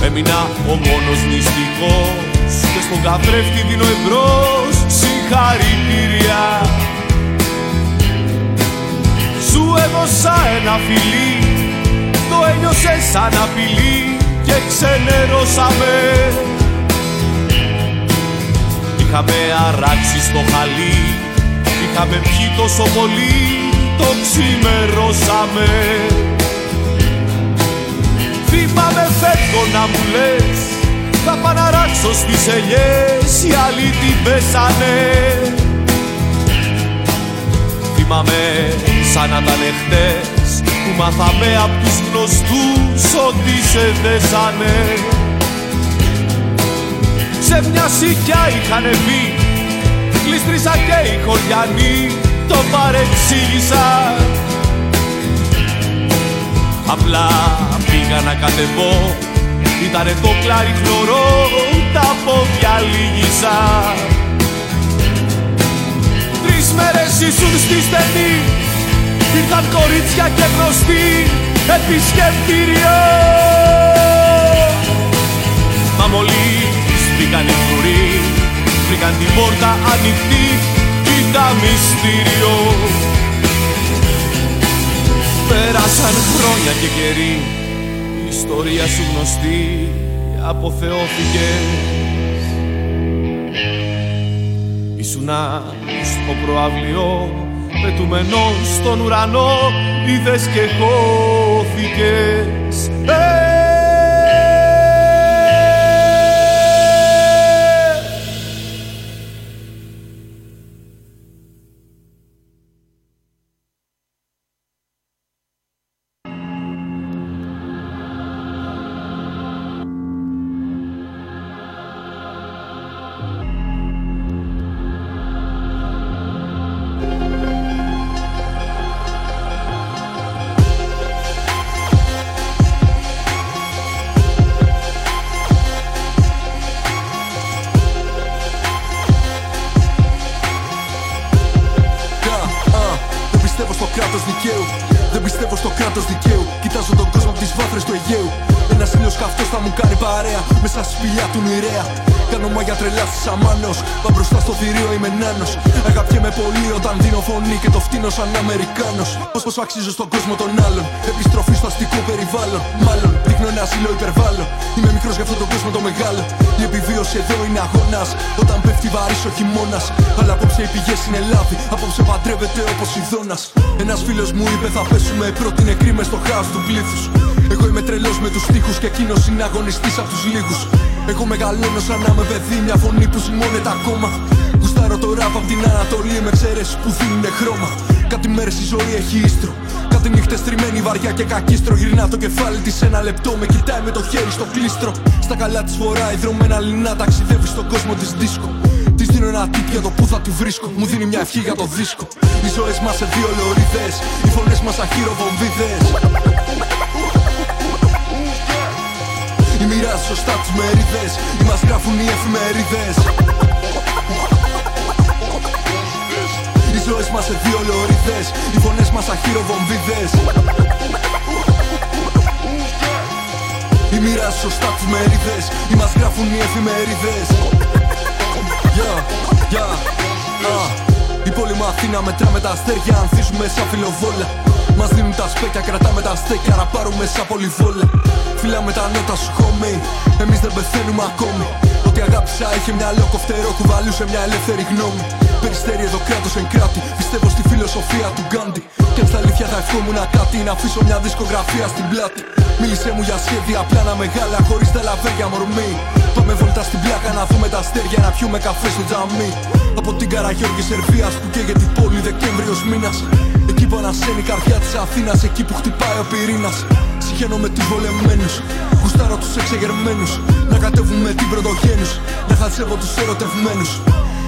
Έμεινα ο μόνος νηστικός Και στον καθρέφτη δίνω εμπρός Συγχαρητήρια Σου έδωσα ένα φιλί Το ένιωσες σαν απειλή Και ξενερώσαμε Είχα Είχαμε αράξει στο χαλί Είχαμε πιει τόσο πολύ Το ξημερώσαμε. Θυμάμαι φεύγω να μου λες Θα πάω να ράξω στις ελιές Οι άλλοι την πέσανε. Θυμάμαι σαν να ήταν εχθές Που μάθαμε απ' τους γνωστούς Ότι σε δέσανε. Σε μια σικιά είχαν μπει Κλειστρίσα και οι χωριανοί Το παρεξήγησαν Απλά πήγα να κατεβώ Ήτανε το κλάρι χλωρό Τα πόδια λύγησα. Τρεις μέρες ήσουν στη στενή Ήρθαν κορίτσια και γνωστοί Επισκεπτήριο Μα μόλις μπήκαν οι φρουροί Βρήκαν την πόρτα ανοιχτή Κοίτα μυστήριο. Πέρασαν χρόνια και καιροί Η ιστορία σου γνωστή Αποθεώθηκε. Ήσουνα στο προαυλιό Πετούμενος στον ουρανό Είδες και χώθηκες Πώ πω αξίζω στον κόσμο των άλλων. Επιστροφή στο αστικό περιβάλλον. Μάλλον δείχνω ένα ζήλο υπερβάλλον. Είμαι μικρός για αυτόν τον κόσμο το μεγάλο. Η επιβίωση εδώ είναι αγώνας. Όταν πέφτει βαρύς ο χειμώνας. Αλλά απόψε οι πηγές είναι λάθη. Απόψε παντρεύεται όπως η δόνας. Ένας φίλος μου είπε θα πέσουμε πρώτοι νεκροί μες στο χάος του πλήθους. Εγώ είμαι τρελός με τους τοίχου και εκείνος είναι αγωνιστής από τους λίγους. Εγώ μεγαλώνω σαν να είμαι παιδί, μια φωνή που ζυμώνεται ακόμα. Γουστάρω το ραπ απ' την Ανατολή με εξαίρεση που δίνουνε χρώμα. Κάτι μέρες η ζωή έχει ίστρο. Κάτι νύχτες τριμμένη βαριά και κακίστρο. Γυρνά το κεφάλι της ένα λεπτό, με κοιτάει με το χέρι στο κλίστρο. Στα καλά της φοράει δρομένα λινά, ταξιδεύει στον κόσμο της δίσκο. Της δίνω ένα tip για το που θα τη βρίσκω. Μου δίνει μια ευχή για το δίσκο. Οι ζωές μας σε δύο λωρίδες. Οι φωνές μας αχυροβομβίδε. Η μοίρα σωστά τις μερίδες Ή μας γράφουν οι εφημερίδες Οι ζωές μας σε δύο λωρίδες Οι φωνές μας αχυροβομβίδες. Η μοίρα σωστά τις μερίδες Ή μας γράφουν οι εφημερίδες. Yeah, yeah, ah. Η πόλη μου Αθήνα μετράμε τα αστέρια Ανθίζουμε σαν φιλοβόλα. Μας δίνουν τα σπέκια, κρατάμε τα στέκια Να πάρουμε σαν πολυβόλα. Φυλάμε τα νότα σου homie. Εμείς δεν πεθαίνουμε ακόμη. Ότι αγάπησα είχε μυαλό κοφτερό Κουβαλούσε μια ελεύθερη γνώμη Περιστέρι εδώ κράτος εν κράτη. Πιστεύω στη φιλοσοφία του Γκάντι. Και αν στα αλήθεια θα ευχόμουν κάτι Να αφήσω μια δισκογραφία στην πλάτη. Μίλησέ μου για σχέδια πλάνα μεγάλα Χωρίς τα λαβέρια μορμή Πάμε βόλτα στην πλάκα να δούμε τα αστέρια Να πιούμε καφέ στο τζαμί Από την Καραγιώργη Σερβίας Που καίγεται η πόλη Δεκέμβριος μήνας. Εκεί που ανασένει η καρδιά της Αθήνας Εκεί που χτυπάει ο πυρήνας. Συχαίνω με τους βολεμένους Γουστάρω τους εξεγερμένους. Να κατέβουν με την πρωτογένους Να χαλσεύω τους ερωτευμένους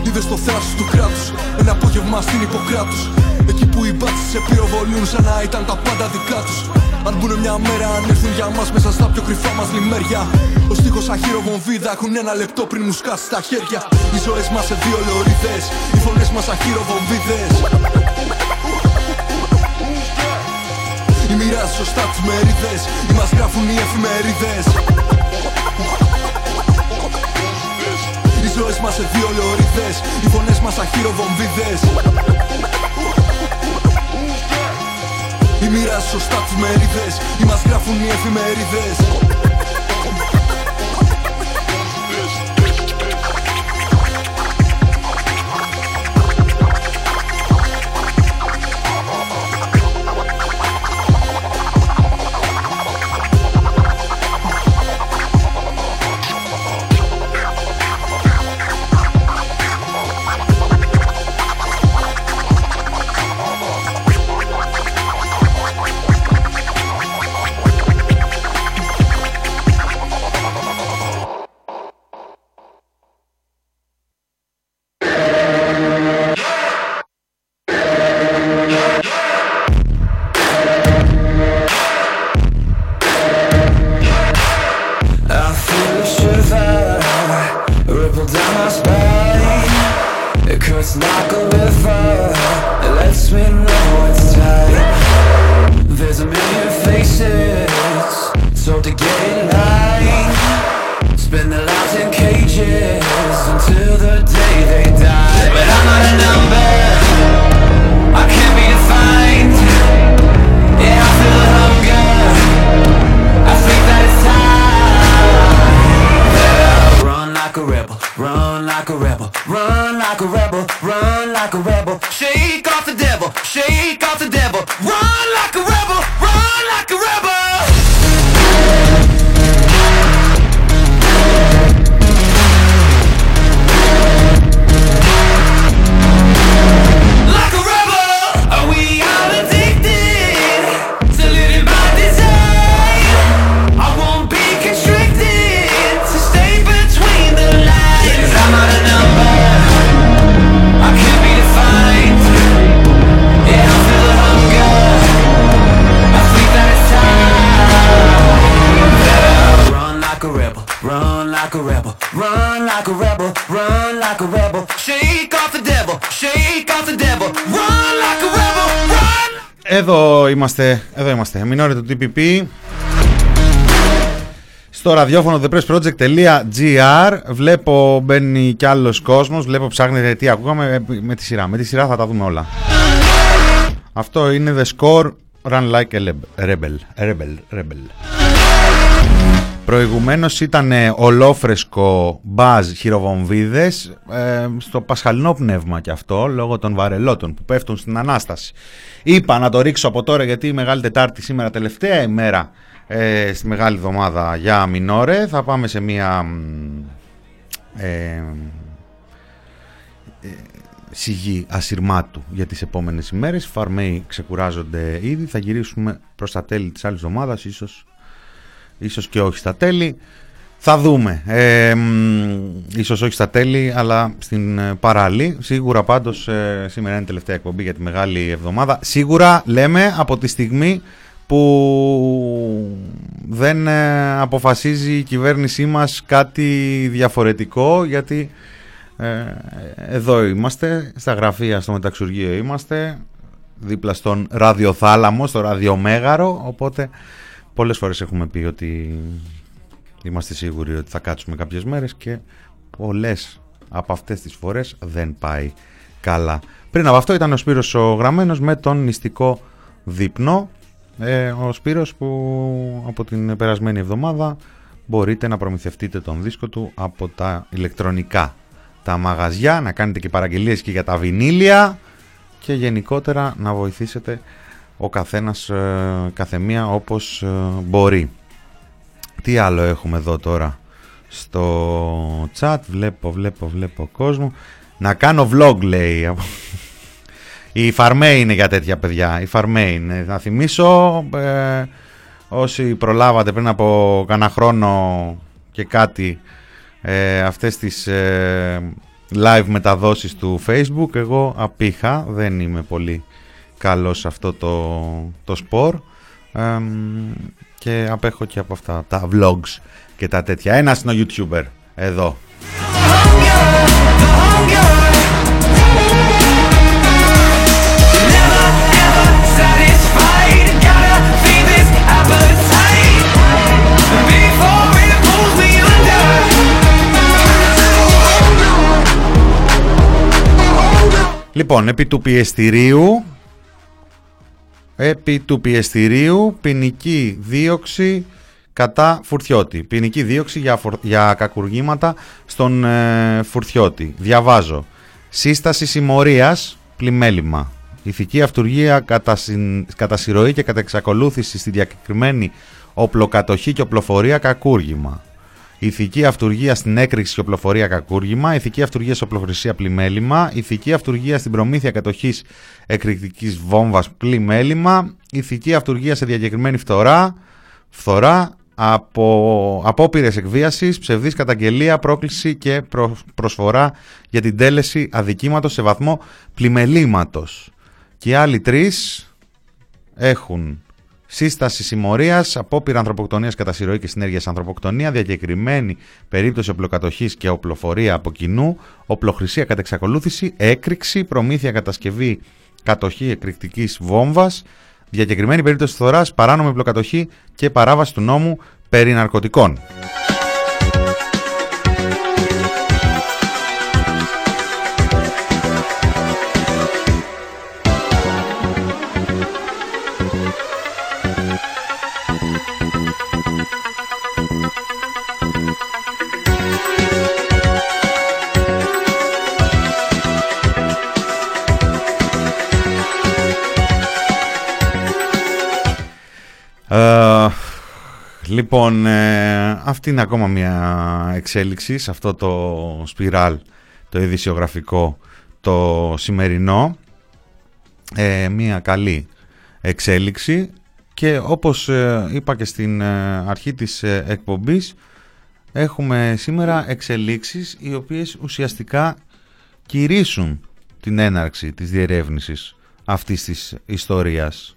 Είδες το θράσος του κράτους Ένα απόγευμα στην Ιπποκράτους Εκεί που οι μπάτσες σε πυροβολούν Σαν να ήταν τα πάντα δικά τους αν μπουνε μια μέρα, αν έρθουν για μας μέσα στα πιο κρυφά μας λιμέρια. Ο στίχος αχυροβομβίδα έχουν ένα λεπτό πριν μου σκάσει στα χέρια. Οι ζωές μας σε δύο λωρίδες, οι φωνές μας αχυροβομβίδες. Η μοίρα σωστά τις μερίδες, ή μας γράφουν οι εφημερίδες. Οι ζωές μας σε δύο λωρίδες, οι φωνές μας αχυροβομβίδες. Η μοίρα σωστά τις μερίδες. Ή μας γράφουν οι εφημερίδες του TPP. Στο ραδιόφωνο thepressproject.gr βλέπω μπαίνει κι άλλος κόσμος, βλέπω ψάχνετε τι ακούγαμε με τη σειρά. Με τη σειρά θα τα δούμε όλα. Αυτό είναι The Score Run Like a Leb- Rebel. Rebel. Rebel. Προηγουμένως ήταν ε, ολόφρεσκο μπάζ χειροβομβίδες ε, στο πασχαλινό πνεύμα και αυτό λόγω των βαρελότων που πέφτουν στην Ανάσταση. Είπα να το ρίξω από τώρα γιατί η Μεγάλη Τετάρτη σήμερα τελευταία ημέρα ε, στη Μεγάλη Εβδομάδα για Μινόρε. Θα πάμε σε μια μ, ε, ε, σιγή ασυρμάτου για τις επόμενες ημέρες. Οι Φαρμαίοι ξεκουράζονται ήδη. Θα γυρίσουμε προς τα τέλη της άλλης εβδομάδας ίσως ίσως και όχι στα τέλη. Θα δούμε. Ε, μ, ίσως όχι στα τέλη, αλλά στην ε, παράλληλη. Σίγουρα πάντως ε, σήμερα είναι η τελευταία εκπομπή για τη μεγάλη εβδομάδα. Σίγουρα λέμε από τη στιγμή που δεν ε, αποφασίζει η κυβέρνησή μας κάτι διαφορετικό γιατί ε, εδώ είμαστε, στα γραφεία στο Μεταξουργείο είμαστε, δίπλα στον ραδιοθάλαμο, στο ραδιομέγαρο, οπότε πολλές φορές έχουμε πει ότι είμαστε σίγουροι ότι θα κάτσουμε κάποιες μέρες και πολλές από αυτές τις φορές δεν πάει καλά. Πριν από αυτό ήταν ο Σπύρος ο Γραμμένος με τον νηστικό δείπνο. Ε, ο Σπύρος που από την περασμένη εβδομάδα μπορείτε να προμηθευτείτε τον δίσκο του από τα ηλεκτρονικά τα μαγαζιά, να κάνετε και παραγγελίες και για τα βινίλια και γενικότερα να βοηθήσετε ο καθένας ε, καθεμία όπως ε, μπορεί. Τι άλλο έχουμε εδώ τώρα στο chat, βλέπω, βλέπω, βλέπω κόσμο. Να κάνω vlog λέει. Η Φαρμέ είναι για τέτοια παιδιά, η Φαρμέ είναι. Να θυμίσω ε, όσοι προλάβατε πριν από κάνα χρόνο και κάτι ε, αυτές τις ε, live μεταδόσεις του facebook εγώ απήχα, δεν είμαι πολύ καλός σε αυτό το, το σπορ ε, και απέχω και από αυτά τα vlogs και τα τέτοια. Ένας είναι ο youtuber εδώ. Satisfied, gotta feed this appetite before it pulls me under. Λοιπόν, επί του πιεστηρίου επί του πιεστηρίου ποινική δίωξη κατά Φουρτιώτη. Ποινική δίωξη για, φορ- για κακουργήματα στον ε, Φουρτιώτη. Διαβάζω. Σύσταση συμμορίας, πλημέλημα. Ηθική αυτουργία κατά, συν- κατά συρροή και κατά εξακολούθηση στη διακεκριμένη οπλοκατοχή και οπλοφορία κακούργημα. Ηθική αυτουργία στην έκρηξη και οπλοφορία κακούργημα, ηθική αυτουργία σε οπλοφορία πλημέλημα, ηθική αυτουργία στην προμήθεια κατοχής εκρηκτικής βόμβας πλημέλημα, ηθική αυτουργία σε διακεκριμένη φθορά, φθορά από απόπειρες εκβίασης, ψευδής καταγγελία, πρόκληση και προ- προσφορά για την τέλεση αδικήματος σε βαθμό πλημελήματος. Και οι άλλοι τρεις έχουν σύσταση συμμορίας, απόπειρα ανθρωποκτονίας κατά συρροή και συνέργειας ανθρωποκτονία, διακεκριμένη περίπτωση οπλοκατοχής και οπλοφορία από κοινού, οπλοχρησία κατά εξακολούθηση, έκρηξη, προμήθεια κατασκευή κατοχή εκρηκτικής βόμβας, διακεκριμένη περίπτωση φθοράς, παράνομη οπλοκατοχή και παράβαση του νόμου περί ναρκωτικών. Ε, λοιπόν, ε, αυτή είναι ακόμα μια εξέλιξη σε αυτό το σπιράλ, το ειδησιογραφικό, το σημερινό. Ε, μια καλή εξέλιξη και όπως ε, είπα και στην ε, αρχή της ε, εκπομπής έχουμε σήμερα εξελίξεις οι οποίες ουσιαστικά κηρύσουν την έναρξη της διερεύνησης αυτής της ιστορίας.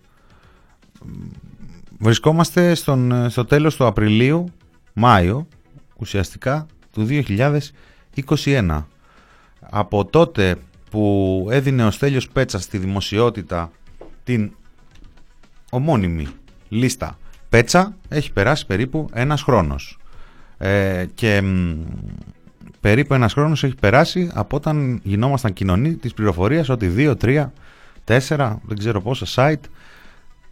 Βρισκόμαστε στον, στο τέλος του Απριλίου, Μάιο, ουσιαστικά, του 2021. Από τότε που έδινε ο Στέλιος Πέτσας στη δημοσιότητα την ομώνυμη λίστα Πέτσα, έχει περάσει περίπου ένας χρόνος. Ε, και μ, περίπου ένας χρόνος έχει περάσει από όταν γινόμασταν κοινωνοί της πληροφορίας ότι 2, 3, 4, δεν ξέρω πόσα site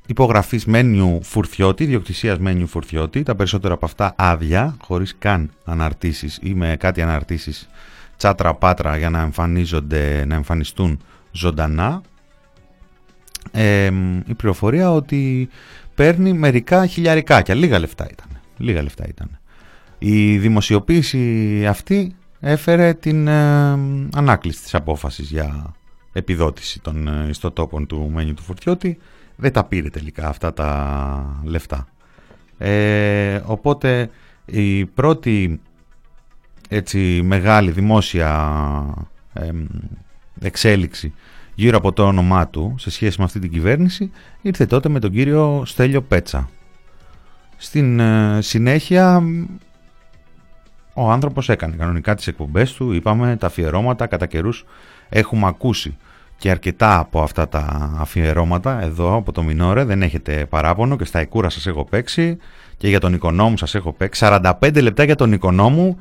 υπογραφής μένιου φουρτιώτη, διοκτησία μένιου φουρτιώτη, τα περισσότερα από αυτά άδεια, χωρίς καν αναρτήσεις ή με κάτι αναρτήσεις τσάτρα πάτρα για να εμφανίζονται, να εμφανιστούν ζωντανά. Ε, η πληροφορία ότι παίρνει μερικά χιλιαρικάκια, λίγα λεφτά ήταν. Λίγα λεφτά ήταν. Η δημοσιοποίηση αυτή έφερε την ε, ανάκληση της απόφασης για επιδότηση των ε, ιστοτόπων του μένιου του Φουρτιώτη δεν τα πήρε τελικά αυτά τα λεφτά. Ε, οπότε η πρώτη έτσι μεγάλη δημόσια εξέλιξη γύρω από το όνομά του σε σχέση με αυτή την κυβέρνηση ήρθε τότε με τον κύριο Στέλιο Πέτσα. Στην ε, συνέχεια ο άνθρωπος έκανε κανονικά τις εκπομπές του, είπαμε τα αφιερώματα κατά καιρούς έχουμε ακούσει και αρκετά από αυτά τα αφιερώματα εδώ από το Μινόρε. Δεν έχετε παράπονο και στα Εκούρα σας έχω παίξει και για τον οικονόμου σας έχω παίξει. 45 λεπτά για τον οικονόμου.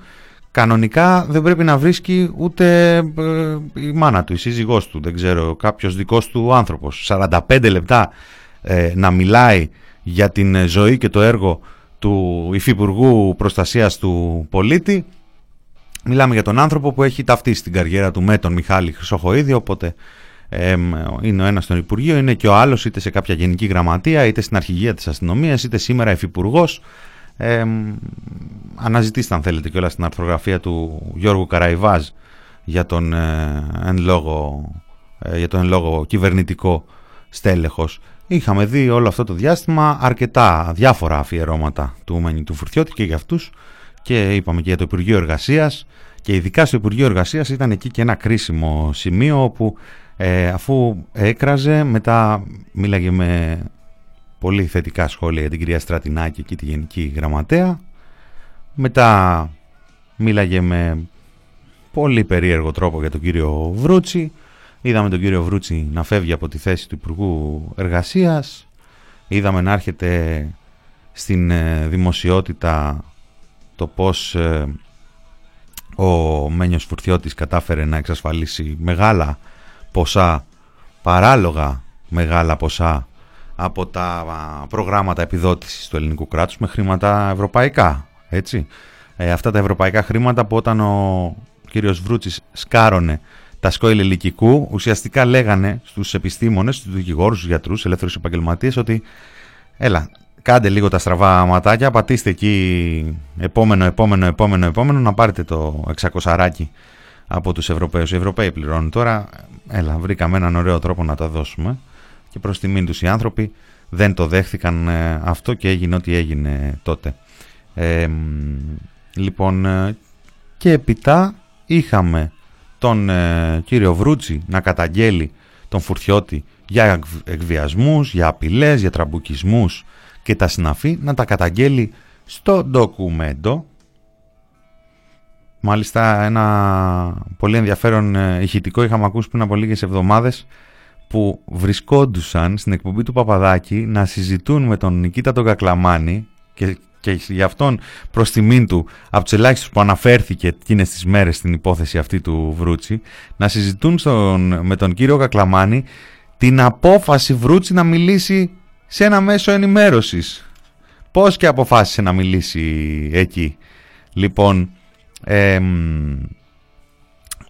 Κανονικά δεν πρέπει να βρίσκει ούτε ε, η μάνα του, η σύζυγός του δεν ξέρω κάποιος δικός του άνθρωπος. 45 λεπτά ε, να μιλάει για την ζωή και το έργο του Υφυπουργού Προστασίας του Πολίτη. Μιλάμε για τον άνθρωπο που έχει ταυτίσει την καριέρα του με τον Μιχάλη Χρυσοχοίδη, οπότε είναι ο ένας στον Υπουργείο, είναι και ο άλλος είτε σε κάποια γενική γραμματεία, είτε στην αρχηγία της αστυνομίας, είτε σήμερα υφυπουργός. Ε, αναζητήστε αν θέλετε όλα στην αρθρογραφία του Γιώργου Καραϊβάζ για τον, ε, εν λόγω, ε, για τον εν λόγω κυβερνητικό στέλεχος. Είχαμε δει όλο αυτό το διάστημα αρκετά διάφορα αφιερώματα του Μένι του Φουρτιώτη και για αυτούς και είπαμε και για το Υπουργείο Εργασίας και ειδικά στο Υπουργείο Εργασίας ήταν εκεί και ένα κρίσιμο σημείο όπου ε, αφού έκραζε, μετά μίλαγε με πολύ θετικά σχόλια για την κυρία Στρατινάκη και τη Γενική Γραμματέα. Μετά μίλαγε με πολύ περίεργο τρόπο για τον κύριο Βρούτσι. Είδαμε τον κύριο Βρούτσι να φεύγει από τη θέση του Υπουργού Εργασίας. Είδαμε να έρχεται στην ε, δημοσιότητα το πώς ε, ο Μένιος Φουρτιώτης κατάφερε να εξασφαλίσει μεγάλα ποσά, παράλογα μεγάλα ποσά από τα προγράμματα επιδότησης του ελληνικού κράτους με χρήματα ευρωπαϊκά. Έτσι. Ε, αυτά τα ευρωπαϊκά χρήματα που όταν ο κύριος Βρούτσης σκάρωνε τα σκόηλ ελικικού ουσιαστικά λέγανε στους επιστήμονες, στους δικηγόρους, στους γιατρούς, ελεύθερους επαγγελματίες ότι έλα, κάντε λίγο τα στραβά ματάκια, πατήστε εκεί επόμενο, επόμενο, επόμενο, επόμενο να πάρετε το 600 από τους Ευρωπαίους. Οι Ευρωπαίοι πληρώνουν τώρα, έλα βρήκαμε έναν ωραίο τρόπο να τα δώσουμε και προς τιμήν τους οι άνθρωποι δεν το δέχθηκαν ε, αυτό και έγινε ό,τι έγινε τότε. Ε, λοιπόν ε, και επιτά είχαμε τον κύριο Βρούτσι να καταγγέλει τον Φουρτιώτη για εκβ- εκβιασμούς, για απειλές, για τραμπουκισμούς και τα συναφή να τα καταγγέλει στο ντοκουμέντο. Μάλιστα ένα πολύ ενδιαφέρον ε, ηχητικό είχαμε ακούσει πριν από λίγες εβδομάδες που βρισκόντουσαν στην εκπομπή του Παπαδάκη να συζητούν με τον Νικήτα τον Κακλαμάνη και, και για αυτόν προς τιμήν του από τους ελάχιστους που αναφέρθηκε εκείνες τις μέρες στην υπόθεση αυτή του Βρούτσι να συζητούν στον, με τον κύριο Κακλαμάνη την απόφαση Βρούτσι να μιλήσει σε ένα μέσο ενημέρωσης. Πώς και αποφάσισε να μιλήσει εκεί. Λοιπόν, εμ,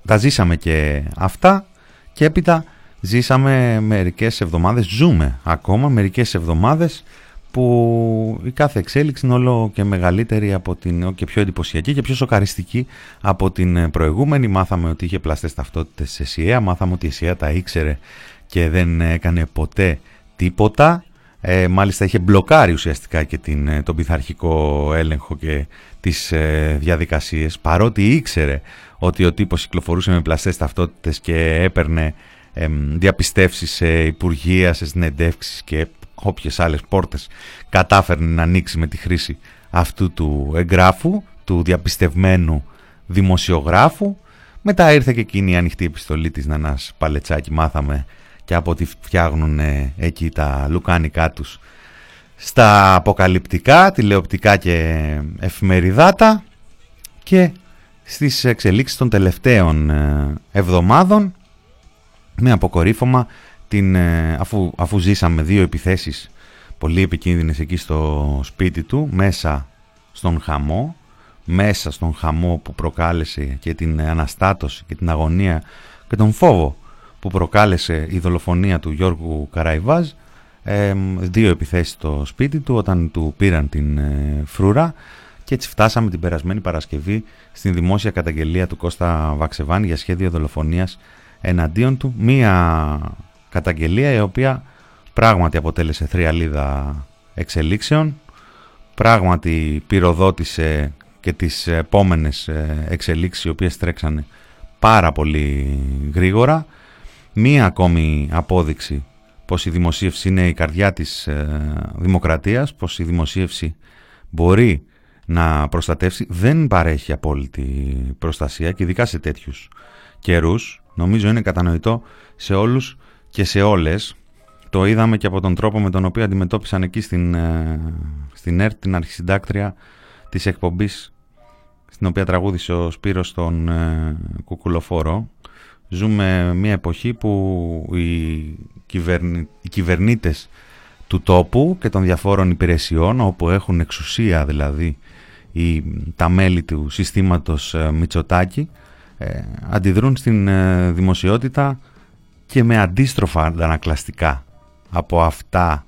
τα ζήσαμε και αυτά και έπειτα ζήσαμε μερικές εβδομάδες, ζούμε ακόμα μερικές εβδομάδες που η κάθε εξέλιξη είναι όλο και μεγαλύτερη από την, και πιο εντυπωσιακή και πιο σοκαριστική από την προηγούμενη. Μάθαμε ότι είχε πλαστές ταυτότητες σε ΣΥΕΑ, μάθαμε ότι η ΣΥΕΑ τα ήξερε και δεν έκανε ποτέ τίποτα. Ε, μάλιστα είχε μπλοκάρει ουσιαστικά και την, ε, τον πειθαρχικό έλεγχο και τις ε, διαδικασίες παρότι ήξερε ότι ο τύπος κυκλοφορούσε με πλαστές ταυτότητες και έπαιρνε εμ, διαπιστεύσεις σε υπουργεία, σε συνεντεύξεις και όποιες άλλες πόρτες κατάφερνε να ανοίξει με τη χρήση αυτού του εγγράφου, του διαπιστευμένου δημοσιογράφου. Μετά ήρθε και εκείνη η ανοιχτή επιστολή της Νανάς Παλετσάκη, μάθαμε και από ό,τι φτιάχνουν ε, εκεί τα λουκάνικά τους στα αποκαλυπτικά, τηλεοπτικά και εφημεριδάτα και στις εξελίξεις των τελευταίων ε, εβδομάδων με αποκορύφωμα την, ε, αφού, αφού ζήσαμε δύο επιθέσεις πολύ επικίνδυνες εκεί στο σπίτι του μέσα στον χαμό μέσα στον χαμό που προκάλεσε και την αναστάτωση και την αγωνία και τον φόβο που προκάλεσε η δολοφονία του Γιώργου Καραϊβάζ ε, δύο επιθέσεις στο σπίτι του όταν του πήραν την ε, φρούρα και έτσι φτάσαμε την περασμένη Παρασκευή στην δημόσια καταγγελία του Κώστα Βαξεβάνη για σχέδιο δολοφονίας εναντίον του. Μία καταγγελία η οποία πράγματι αποτέλεσε θριαλίδα εξελίξεων πράγματι πυροδότησε και τις επόμενες ε, εξελίξεις οι οποίες τρέξανε πάρα πολύ γρήγορα. Μία ακόμη απόδειξη πως η δημοσίευση είναι η καρδιά της ε, δημοκρατίας πως η δημοσίευση μπορεί να προστατεύσει. Δεν παρέχει απόλυτη προστασία και ειδικά σε τέτοιους καιρούς. Νομίζω είναι κατανοητό σε όλους και σε όλες. Το είδαμε και από τον τρόπο με τον οποίο αντιμετώπισαν εκεί στην, ε, στην ΕΡΤ την αρχισυντάκτρια της εκπομπής στην οποία τραγούδισε ο Σπύρος στον ε, Κουκουλοφόρο ζούμε μια εποχή που οι, κυβερνη, οι κυβερνήτες του τόπου και των διαφόρων υπηρεσιών όπου έχουν εξουσία δηλαδή οι, τα μέλη του συστήματος ε, Μητσοτάκη ε, αντιδρούν στην ε, δημοσιότητα και με αντίστροφα αντανακλαστικά από αυτά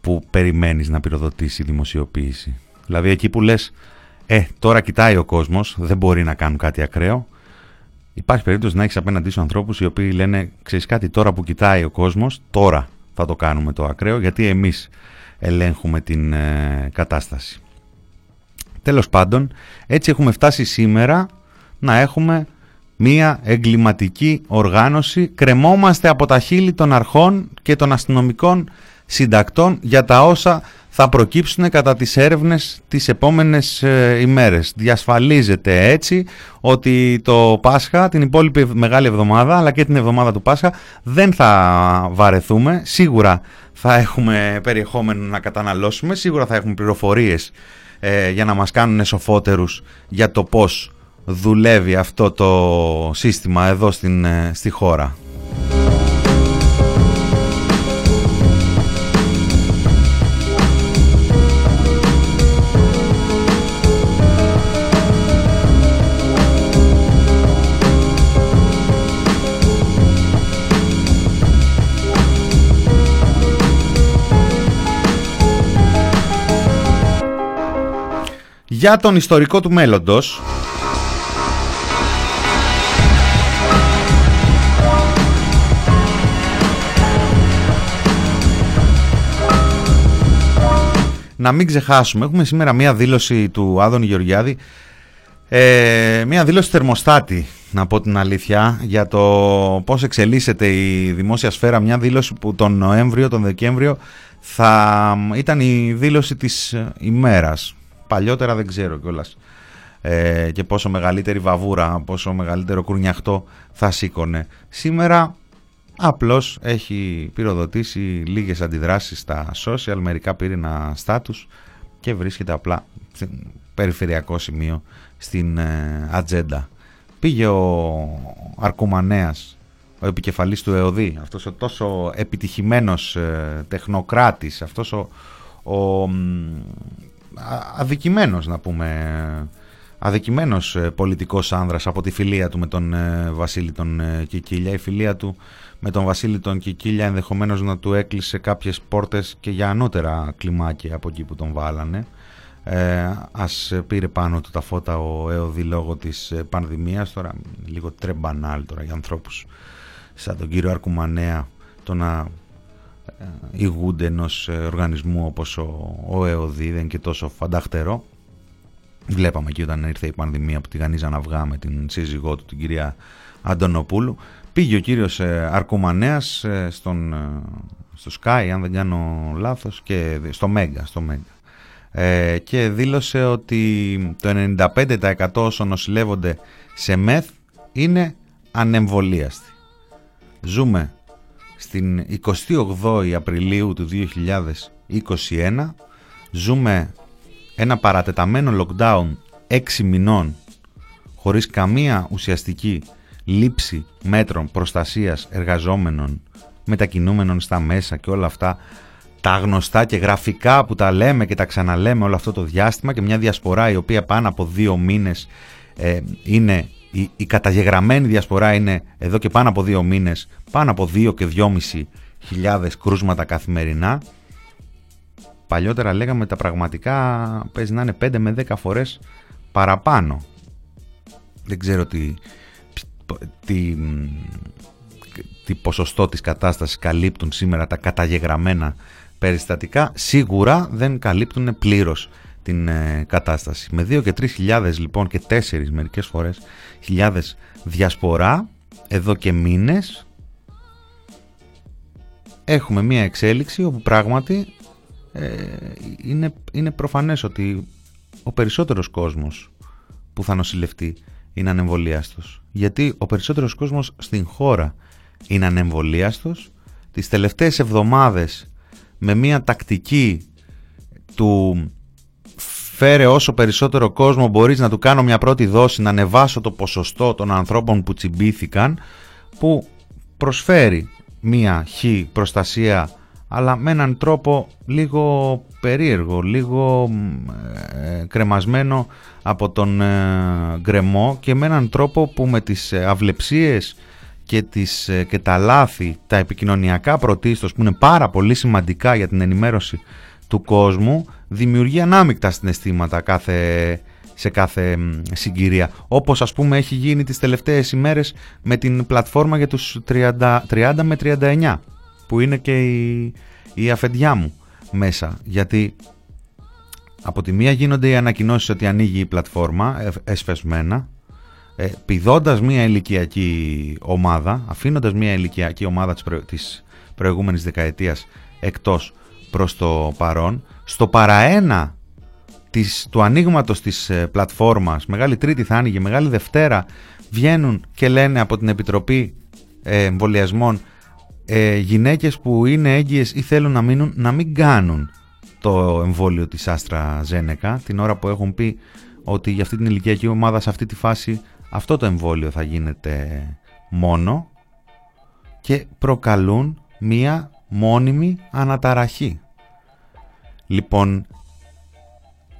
που περιμένεις να πυροδοτήσει η δημοσιοποίηση. Δηλαδή εκεί που λες, ε, τώρα κοιτάει ο κόσμος, δεν μπορεί να κάνουν κάτι ακραίο, υπάρχει περίπτωση να έχεις απέναντί σου ανθρώπους οι οποίοι λένε, ξέρεις κάτι, τώρα που κοιτάει ο κόσμος, τώρα θα το κάνουμε το ακραίο, γιατί εμείς ελέγχουμε την ε, κατάσταση. Τέλος πάντων, έτσι έχουμε φτάσει σήμερα να έχουμε μία εγκληματική οργάνωση. Κρεμόμαστε από τα χείλη των αρχών και των αστυνομικών συντακτών για τα όσα θα προκύψουν κατά τις έρευνες τις επόμενες ε, ημέρες. Διασφαλίζεται έτσι ότι το Πάσχα, την υπόλοιπη μεγάλη εβδομάδα, αλλά και την εβδομάδα του Πάσχα, δεν θα βαρεθούμε. Σίγουρα θα έχουμε περιεχόμενο να καταναλώσουμε, σίγουρα θα έχουμε πληροφορίες ε, για να μας κάνουν σοφότερους για το πώς δουλεύει αυτό το σύστημα εδώ στην, ε, στη χώρα. Για τον ιστορικό του μέλλοντος να μην ξεχάσουμε, έχουμε σήμερα μία δήλωση του Άδων Γεωργιάδη Ε, μια δήλωση θερμοστάτη, να πω την αλήθεια, για το πώς εξελίσσεται η δημόσια σφαίρα. Μια δήλωση που τον Νοέμβριο, τον Δεκέμβριο θα ήταν η δήλωση της ημέρας. Παλιότερα δεν ξέρω κιόλας ε, και πόσο μεγαλύτερη βαβούρα, πόσο μεγαλύτερο κουρνιαχτό θα σήκωνε. Σήμερα απλώς έχει πυροδοτήσει λίγες αντιδράσεις στα social, μερικά πήρε ένα στάτους και βρίσκεται απλά σε περιφερειακό σημείο στην ε, ατζέντα. Πήγε ο Αρκουμανέας, ο επικεφαλής του ΕΟΔΗ, αυτός ο τόσο επιτυχημένος ε, τεχνοκράτης, αυτός ο, ο α- αδικημένος να πούμε αδικημένος ε, πολιτικός άνδρας από τη φιλία του με τον ε, Βασίλη τον ε, Κικίλια. Η φιλία του με τον Βασίλη τον Κικίλια ενδεχομένως να του έκλεισε κάποιες πόρτες και για ανώτερα κλιμάκια από εκεί που τον βάλανε. Ε, ας πήρε πάνω του τα φώτα ο ΕΟΔΗ λόγω της ε, πανδημίας τώρα λίγο τρεμπανάλ τώρα για ανθρώπους σαν τον κύριο Αρκουμανέα το να ε, ηγούνται ενός ε, οργανισμού όπως ο, ο ΕΟΔΗ δεν είναι και τόσο φανταχτερό Βλέπαμε εκεί όταν ήρθε η πανδημία που τηγανίζαν αυγά με την σύζυγό του, την κυρία Αντωνοπούλου. Πήγε ο κύριος ε, Αρκουμανέας ε, στον, ε, στο Sky, αν δεν κάνω λάθος, και στο Μέγκα, στο Μέγκα. Ε, και δήλωσε ότι το 95% όσων νοσηλεύονται σε μεθ είναι ανεμβολίαστοι. Ζούμε στην 28η Απριλίου του 2021, ζούμε ένα παρατεταμένο lockdown 6 μηνών χωρίς καμία ουσιαστική λήψη μέτρων προστασίας εργαζόμενων μετακινούμενων στα μέσα και όλα αυτά τα γνωστά και γραφικά που τα λέμε και τα ξαναλέμε όλο αυτό το διάστημα και μια διασπορά η οποία πάνω από δύο μήνες ε, είναι η, η καταγεγραμμένη διασπορά είναι εδώ και πάνω από δύο μήνες πάνω από δύο και δυόμιση χιλιάδες κρούσματα καθημερινά Παλιότερα λέγαμε τα πραγματικά παίζει να είναι 5 με 10 φορές παραπάνω. Δεν ξέρω τι, τι, τι ποσοστό της κατάστασης καλύπτουν σήμερα τα καταγεγραμμένα περιστατικά. Σίγουρα δεν καλύπτουν πλήρως την ε, κατάσταση. Με 2 και 3 χιλιάδες λοιπόν και 4 μερικές φορές χιλιάδες διασπορά εδώ και μήνες έχουμε μία εξέλιξη όπου πράγματι ε, είναι, είναι προφανές ότι ο περισσότερος κόσμος που θα νοσηλευτεί είναι ανεμβολίαστος. Γιατί ο περισσότερος κόσμος στην χώρα είναι ανεμβολίαστος. Τις τελευταίες εβδομάδες με μια τακτική του φέρε όσο περισσότερο κόσμο μπορείς να του κάνω μια πρώτη δόση να ανεβάσω το ποσοστό των ανθρώπων που τσιμπήθηκαν που προσφέρει μια χ προστασία αλλά με έναν τρόπο λίγο περίεργο, λίγο ε, κρεμασμένο από τον ε, γκρεμό και με έναν τρόπο που με τις ε, αυλεψίες και, τις, ε, και τα λάθη, τα επικοινωνιακά πρωτίστως που είναι πάρα πολύ σημαντικά για την ενημέρωση του κόσμου δημιουργεί ανάμεικτα συναισθήματα κάθε, σε κάθε μ, συγκυρία. Όπως ας πούμε έχει γίνει τις τελευταίες ημέρες με την πλατφόρμα για τους 30, 30 με 39 που είναι και η, η αφεντιά μου μέσα. Γιατί από τη μία γίνονται οι ανακοινώσεις ότι ανοίγει η πλατφόρμα ε, εσφεσμένα, ε, πηδώντας μια ηλικιακή ομάδα, αφήνοντας μια ηλικιακή ομάδα της, προ, της προηγούμενης δεκαετίας εκτός προς το παρόν, στο παραένα της, του ανοίγματος της ε, πλατφόρμας, Μεγάλη Τρίτη θα άνοιγε, Μεγάλη Δευτέρα, βγαίνουν και λένε από την Επιτροπή ε, Εμβολιασμών ε, γυναίκες που είναι έγκυες ή θέλουν να μείνουν να μην κάνουν το εμβόλιο της Άστρα Ζένεκα την ώρα που έχουν πει ότι για αυτή την ηλικιακή ομάδα σε αυτή τη φάση αυτό το εμβόλιο θα γίνεται μόνο και προκαλούν μία μόνιμη αναταραχή. Λοιπόν,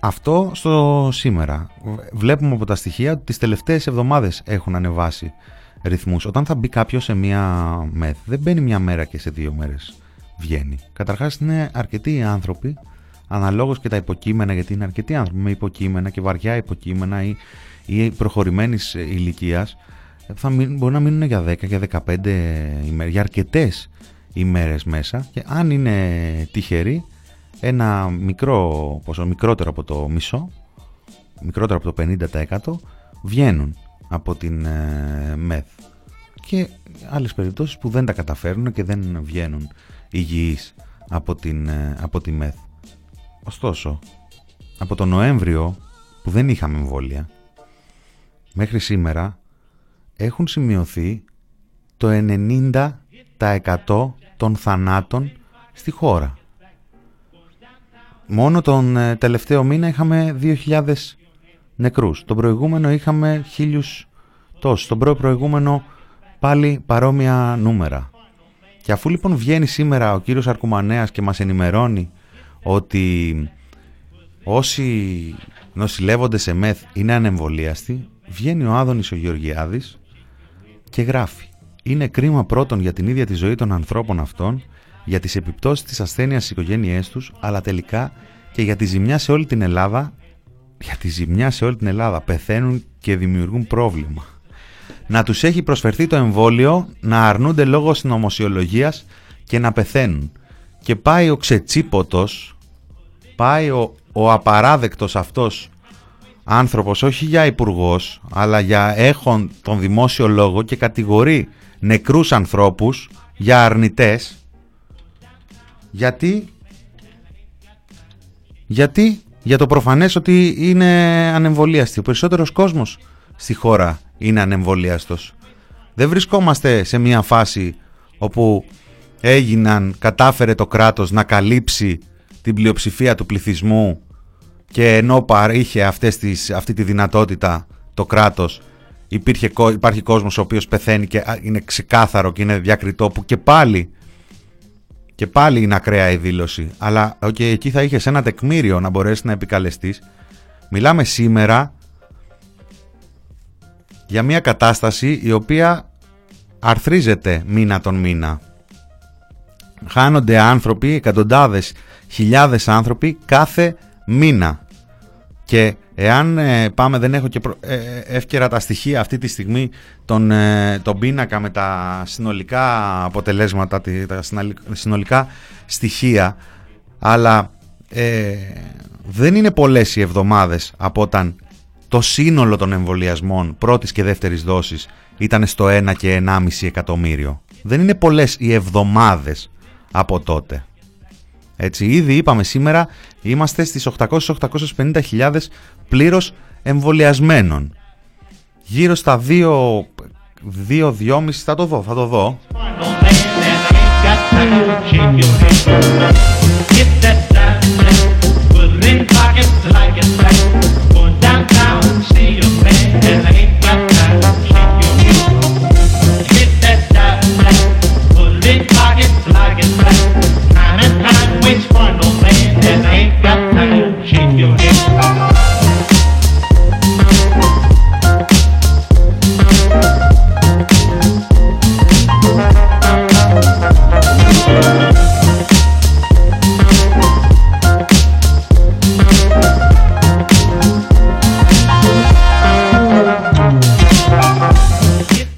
αυτό στο σήμερα. Βλέπουμε από τα στοιχεία ότι τις τελευταίες εβδομάδες έχουν ανεβάσει ρυθμούς. Όταν θα μπει κάποιος σε μία μεθ, δεν μπαίνει μια μέρα και σε δύο μέρες βγαίνει. Καταρχάς είναι αρκετοί οι άνθρωποι, αναλόγως και τα υποκείμενα, γιατί είναι αρκετοί άνθρωποι με υποκείμενα και βαριά υποκείμενα ή, ή προχωρημένης ηλικίας, θα μην, μπορεί να μείνουν για 10, για 15 ημέρες, για αρκετές ημέρες μέσα και αν είναι τυχεροί, ένα μικρό ποσό, μικρότερο από το μισό, μικρότερο από το 50% βγαίνουν από την ε, ΜΕΘ και άλλες περιπτώσεις που δεν τα καταφέρουν και δεν βγαίνουν υγιείς από, την, ε, από τη ΜΕΘ. Ωστόσο, από τον Νοέμβριο που δεν είχαμε εμβόλια μέχρι σήμερα έχουν σημειωθεί το 90% των θανάτων στη χώρα. Μόνο τον ε, τελευταίο μήνα είχαμε 2.000 νεκρούς. Τον προηγούμενο είχαμε χίλιους τόσους. Τον προ προηγούμενο πάλι παρόμοια νούμερα. Και αφού λοιπόν βγαίνει σήμερα ο κύριος Αρκουμανέας και μας ενημερώνει ότι όσοι νοσηλεύονται σε μεθ είναι ανεμβολίαστοι, βγαίνει ο Άδωνης ο Γεωργιάδης και γράφει «Είναι κρίμα πρώτον για την ίδια τη ζωή των ανθρώπων αυτών, για τις επιπτώσεις της ασθένειας στις οικογένειές τους, αλλά τελικά και για τη ζημιά σε όλη την Ελλάδα, για τη ζημιά σε όλη την Ελλάδα πεθαίνουν και δημιουργούν πρόβλημα. Να τους έχει προσφερθεί το εμβόλιο, να αρνούνται λόγω συνωμοσιολογίας και να πεθαίνουν. Και πάει ο ξετσίποτος, πάει ο, ο απαράδεκτος αυτός άνθρωπος, όχι για υπουργός, αλλά για έχον τον δημόσιο λόγο και κατηγορεί νεκρούς ανθρώπους για αρνητές. Γιατί; Γιατί; Για το προφανές ότι είναι ανεμβολίαστοι. Ο περισσότερος κόσμος στη χώρα είναι ανεμβολίαστος. Δεν βρισκόμαστε σε μια φάση όπου έγιναν, κατάφερε το κράτος να καλύψει την πλειοψηφία του πληθυσμού και ενώ είχε αυτές τις, αυτή τη δυνατότητα το κράτος υπήρχε, υπάρχει κόσμος ο οποίος πεθαίνει και είναι ξεκάθαρο και είναι διακριτό που και πάλι και πάλι είναι ακραία η δήλωση. Αλλά okay, εκεί θα είχες ένα τεκμήριο να μπορέσεις να επικαλεστείς. Μιλάμε σήμερα για μια κατάσταση η οποία αρθρίζεται μήνα τον μήνα. Χάνονται άνθρωποι, εκατοντάδες, χιλιάδες άνθρωποι κάθε μήνα. Και εάν ε, πάμε, δεν έχω και ε, ε, εύκαιρα τα στοιχεία αυτή τη στιγμή, τον, τον πίνακα με τα συνολικά αποτελέσματα, τα συνολικά στοιχεία, αλλά δεν είναι πολλές οι εβδομάδες από όταν το σύνολο των εμβολιασμών πρώτης και δεύτερης δόσης ήταν στο 1 και 1,5 εκατομμύριο. Δεν είναι πολλές οι εβδομάδες από τότε. Έτσι, ήδη είπαμε σήμερα είμαστε στις 800-850 χιλιάδες πλήρως εμβολιασμένων. Γύρω στα 2-2,5 θα το δω, θα το δω.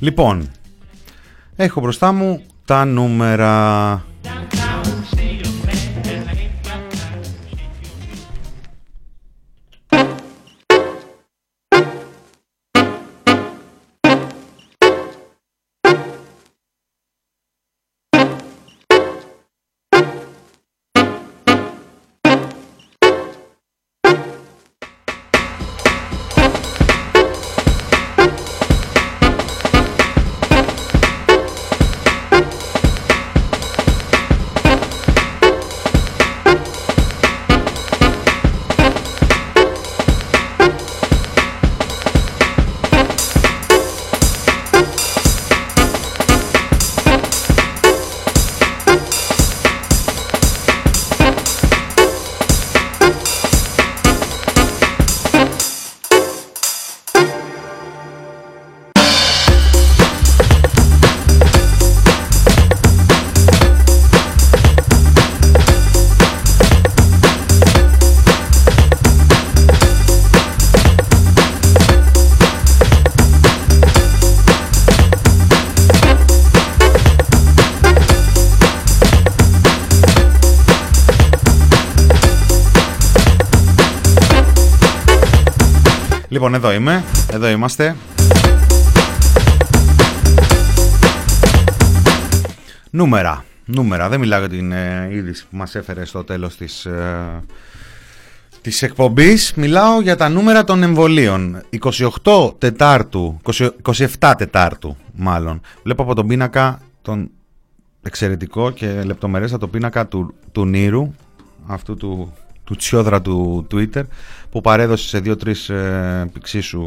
Λοιπόν, έχω μπροστά μου τα νούμερα. Λοιπόν, εδώ είμαι. Εδώ είμαστε. Νούμερα. Νούμερα. Δεν μιλάω για την ε, είδηση που μας έφερε στο τέλος της, ε, της εκπομπής. Μιλάω για τα νούμερα των εμβολίων. 28 Τετάρτου, 20 27 Τετάρτου μάλλον. Βλέπω από τον πίνακα τον εξαιρετικό και λεπτομερέστατο πίνακα του, του Νίρου, αυτού του, του τσιόδρα του Twitter, που παρέδωσε σε δύο-τρεις ε, πηξίσου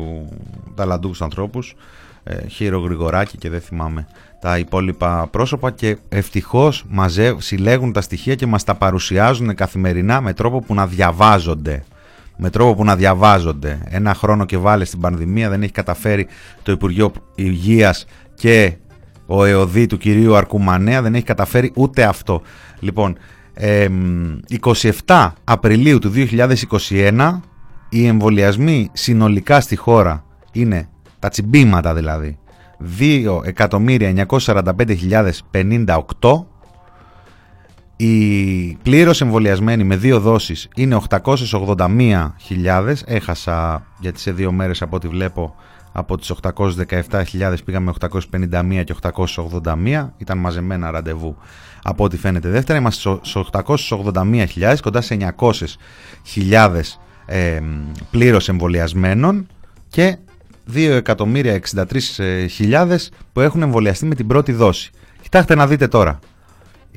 ταλαντούχους ανθρώπους, ε, Χείρο Γρηγοράκη και δεν θυμάμαι τα υπόλοιπα πρόσωπα και ευτυχώς μαζεύουν, συλλέγουν τα στοιχεία και μας τα παρουσιάζουν καθημερινά με τρόπο που να διαβάζονται. Με τρόπο που να διαβάζονται. Ένα χρόνο και βάλε στην πανδημία δεν έχει καταφέρει το Υπουργείο Υγείας και ο ΕΟΔΗ του κυρίου Αρκουμανέα δεν έχει καταφέρει ούτε αυτό. Λοιπόν, εμ, 27 Απριλίου του 2021 οι εμβολιασμοί συνολικά στη χώρα είναι τα τσιμπήματα δηλαδή 2.945.058 οι πλήρως εμβολιασμένοι με δύο δόσεις είναι 881.000 έχασα γιατί σε δύο μέρες από ό,τι βλέπω από τις 817.000 πήγαμε 851 και 881 ήταν μαζεμένα ραντεβού από ό,τι φαίνεται δεύτερα είμαστε στους 881.000 κοντά σε 900.000 ε, πλήρως εμβολιασμένων και 2.063.000 που έχουν εμβολιαστεί με την πρώτη δόση. Κοιτάξτε να δείτε τώρα.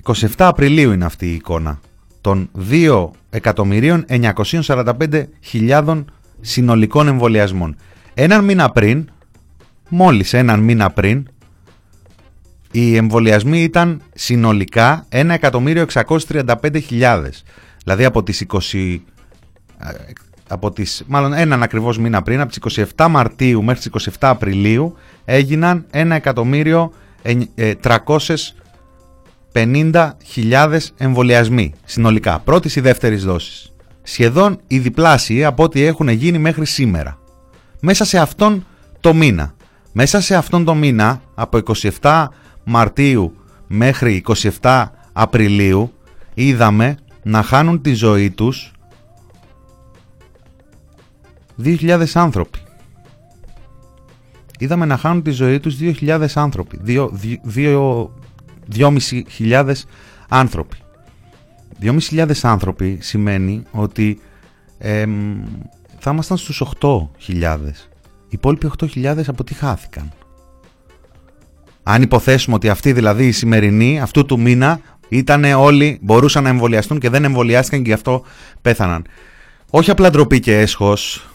27 Απριλίου είναι αυτή η εικόνα των 2.945.000 συνολικών εμβολιασμών. Έναν μήνα πριν, μόλις έναν μήνα πριν, οι εμβολιασμοί ήταν συνολικά 1.635.000. Δηλαδή από τις 20 από τις, μάλλον έναν ακριβώς μήνα πριν, από τις 27 Μαρτίου μέχρι τις 27 Απριλίου έγιναν 1.350.000 εμβολιασμοί συνολικά, πρώτης ή δεύτερης δόσης. Σχεδόν οι διπλάσιοι από ό,τι έχουν γίνει μέχρι σήμερα. Μέσα σε αυτόν το μήνα. Μέσα σε αυτόν το μήνα, από 27 Μαρτίου μέχρι 27 Απριλίου, είδαμε να χάνουν τη ζωή τους 2.000 άνθρωποι. Είδαμε να χάνουν τη ζωή τους 2.000 άνθρωποι. 2.500 άνθρωποι. 2.500 άνθρωποι σημαίνει ότι εμ, θα ήμασταν στους 8.000. Οι υπόλοιποι 8.000 από τι χάθηκαν; Αν υποθέσουμε ότι αυτοί δηλαδή οι σημερινοί αυτού του μήνα ήταν όλοι, μπορούσαν να εμβολιαστούν και δεν εμβολιάστηκαν και γι' αυτό πέθαναν. Όχι απλά ντροπή και έσχος,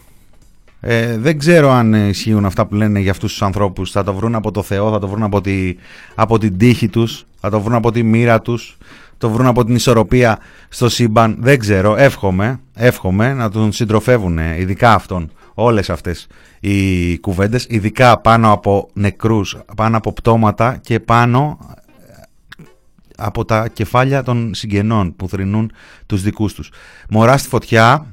ε, δεν ξέρω αν ισχύουν αυτά που λένε για αυτούς τους ανθρώπους. Θα το βρουν από το Θεό, θα το βρουν από, τη, από την τύχη τους, θα το βρουν από τη μοίρα τους, το βρουν από την ισορροπία στο σύμπαν. Δεν ξέρω, εύχομαι, εύχομαι να τον συντροφεύουν, ειδικά αυτόν, όλες αυτές οι κουβέντες, ειδικά πάνω από νεκρούς, πάνω από πτώματα και πάνω από τα κεφάλια των συγγενών που θρυνούν τους δικούς τους. Μωρά στη φωτιά,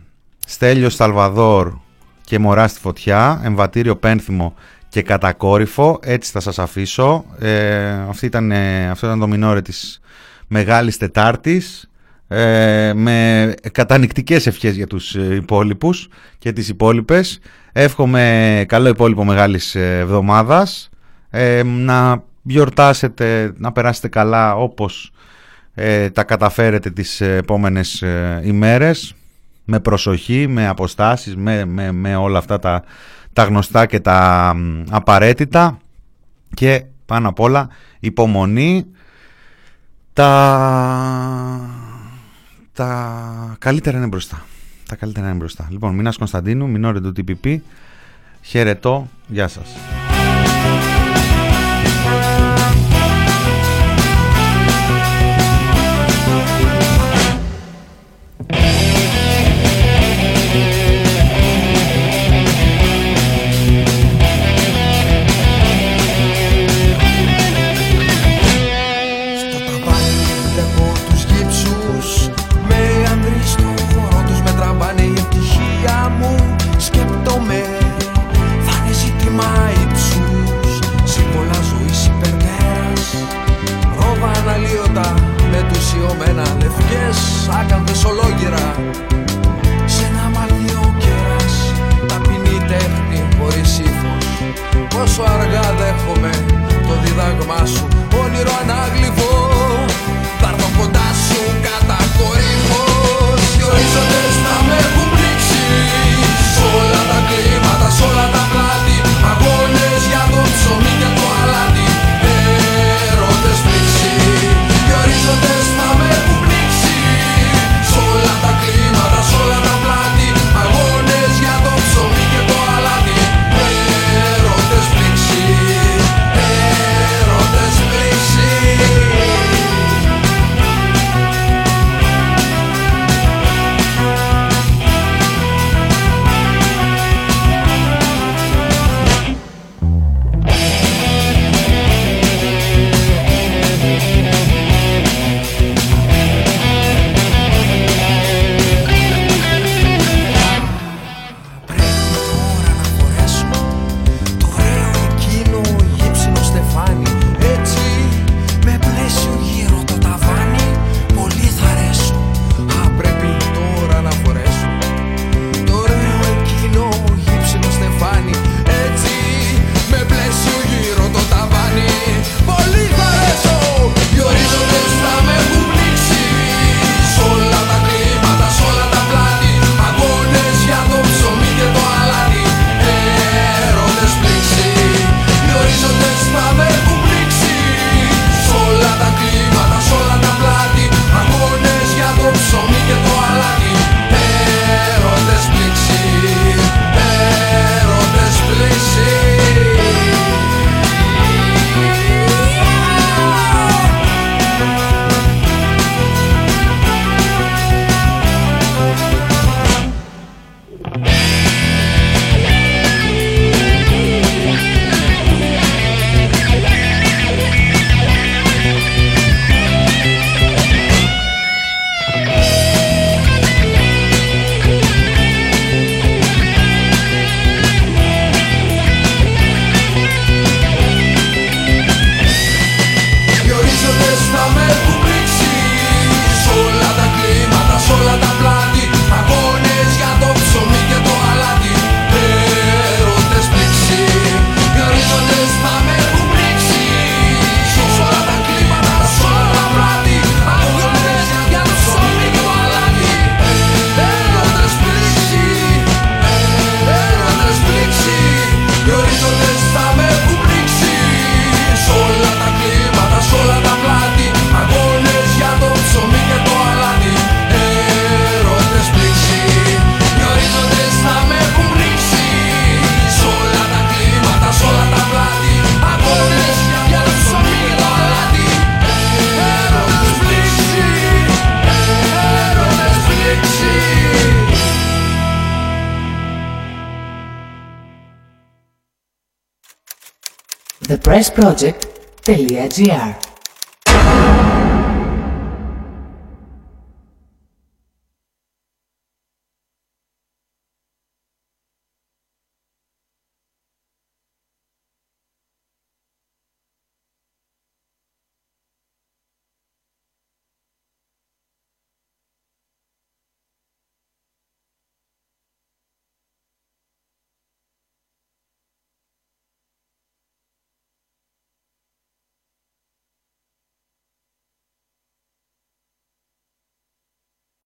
Στέλιος Σαλβαδόρ και Μωρά στη φωτιά, εμβατήριο πένθυμο και κατακόρυφο, έτσι θα σας αφήσω. Ε, αυτή ήταν, ε, αυτό ήταν το μινόρε της Μεγάλης Τετάρτης, ε, με κατανικτικές ευχές για τους ε, υπόλοιπους και τις υπόλοιπες. Εύχομαι καλό υπόλοιπο Μεγάλης Εβδομάδας, ε, να γιορτάσετε, να περάσετε καλά όπως ε, τα καταφέρετε τις επόμενες ημέρες. Με προσοχή, με αποστάσεις, με, με, με όλα αυτά τα, τα γνωστά και τα απαραίτητα. Και πάνω απ' όλα υπομονή. Τα, τα καλύτερα είναι μπροστά. Τα καλύτερα είναι μπροστά. Λοιπόν, Μινάς Κωνσταντίνου, Μινόρε του TPP, χαιρετώ, γεια σας. starproject.gr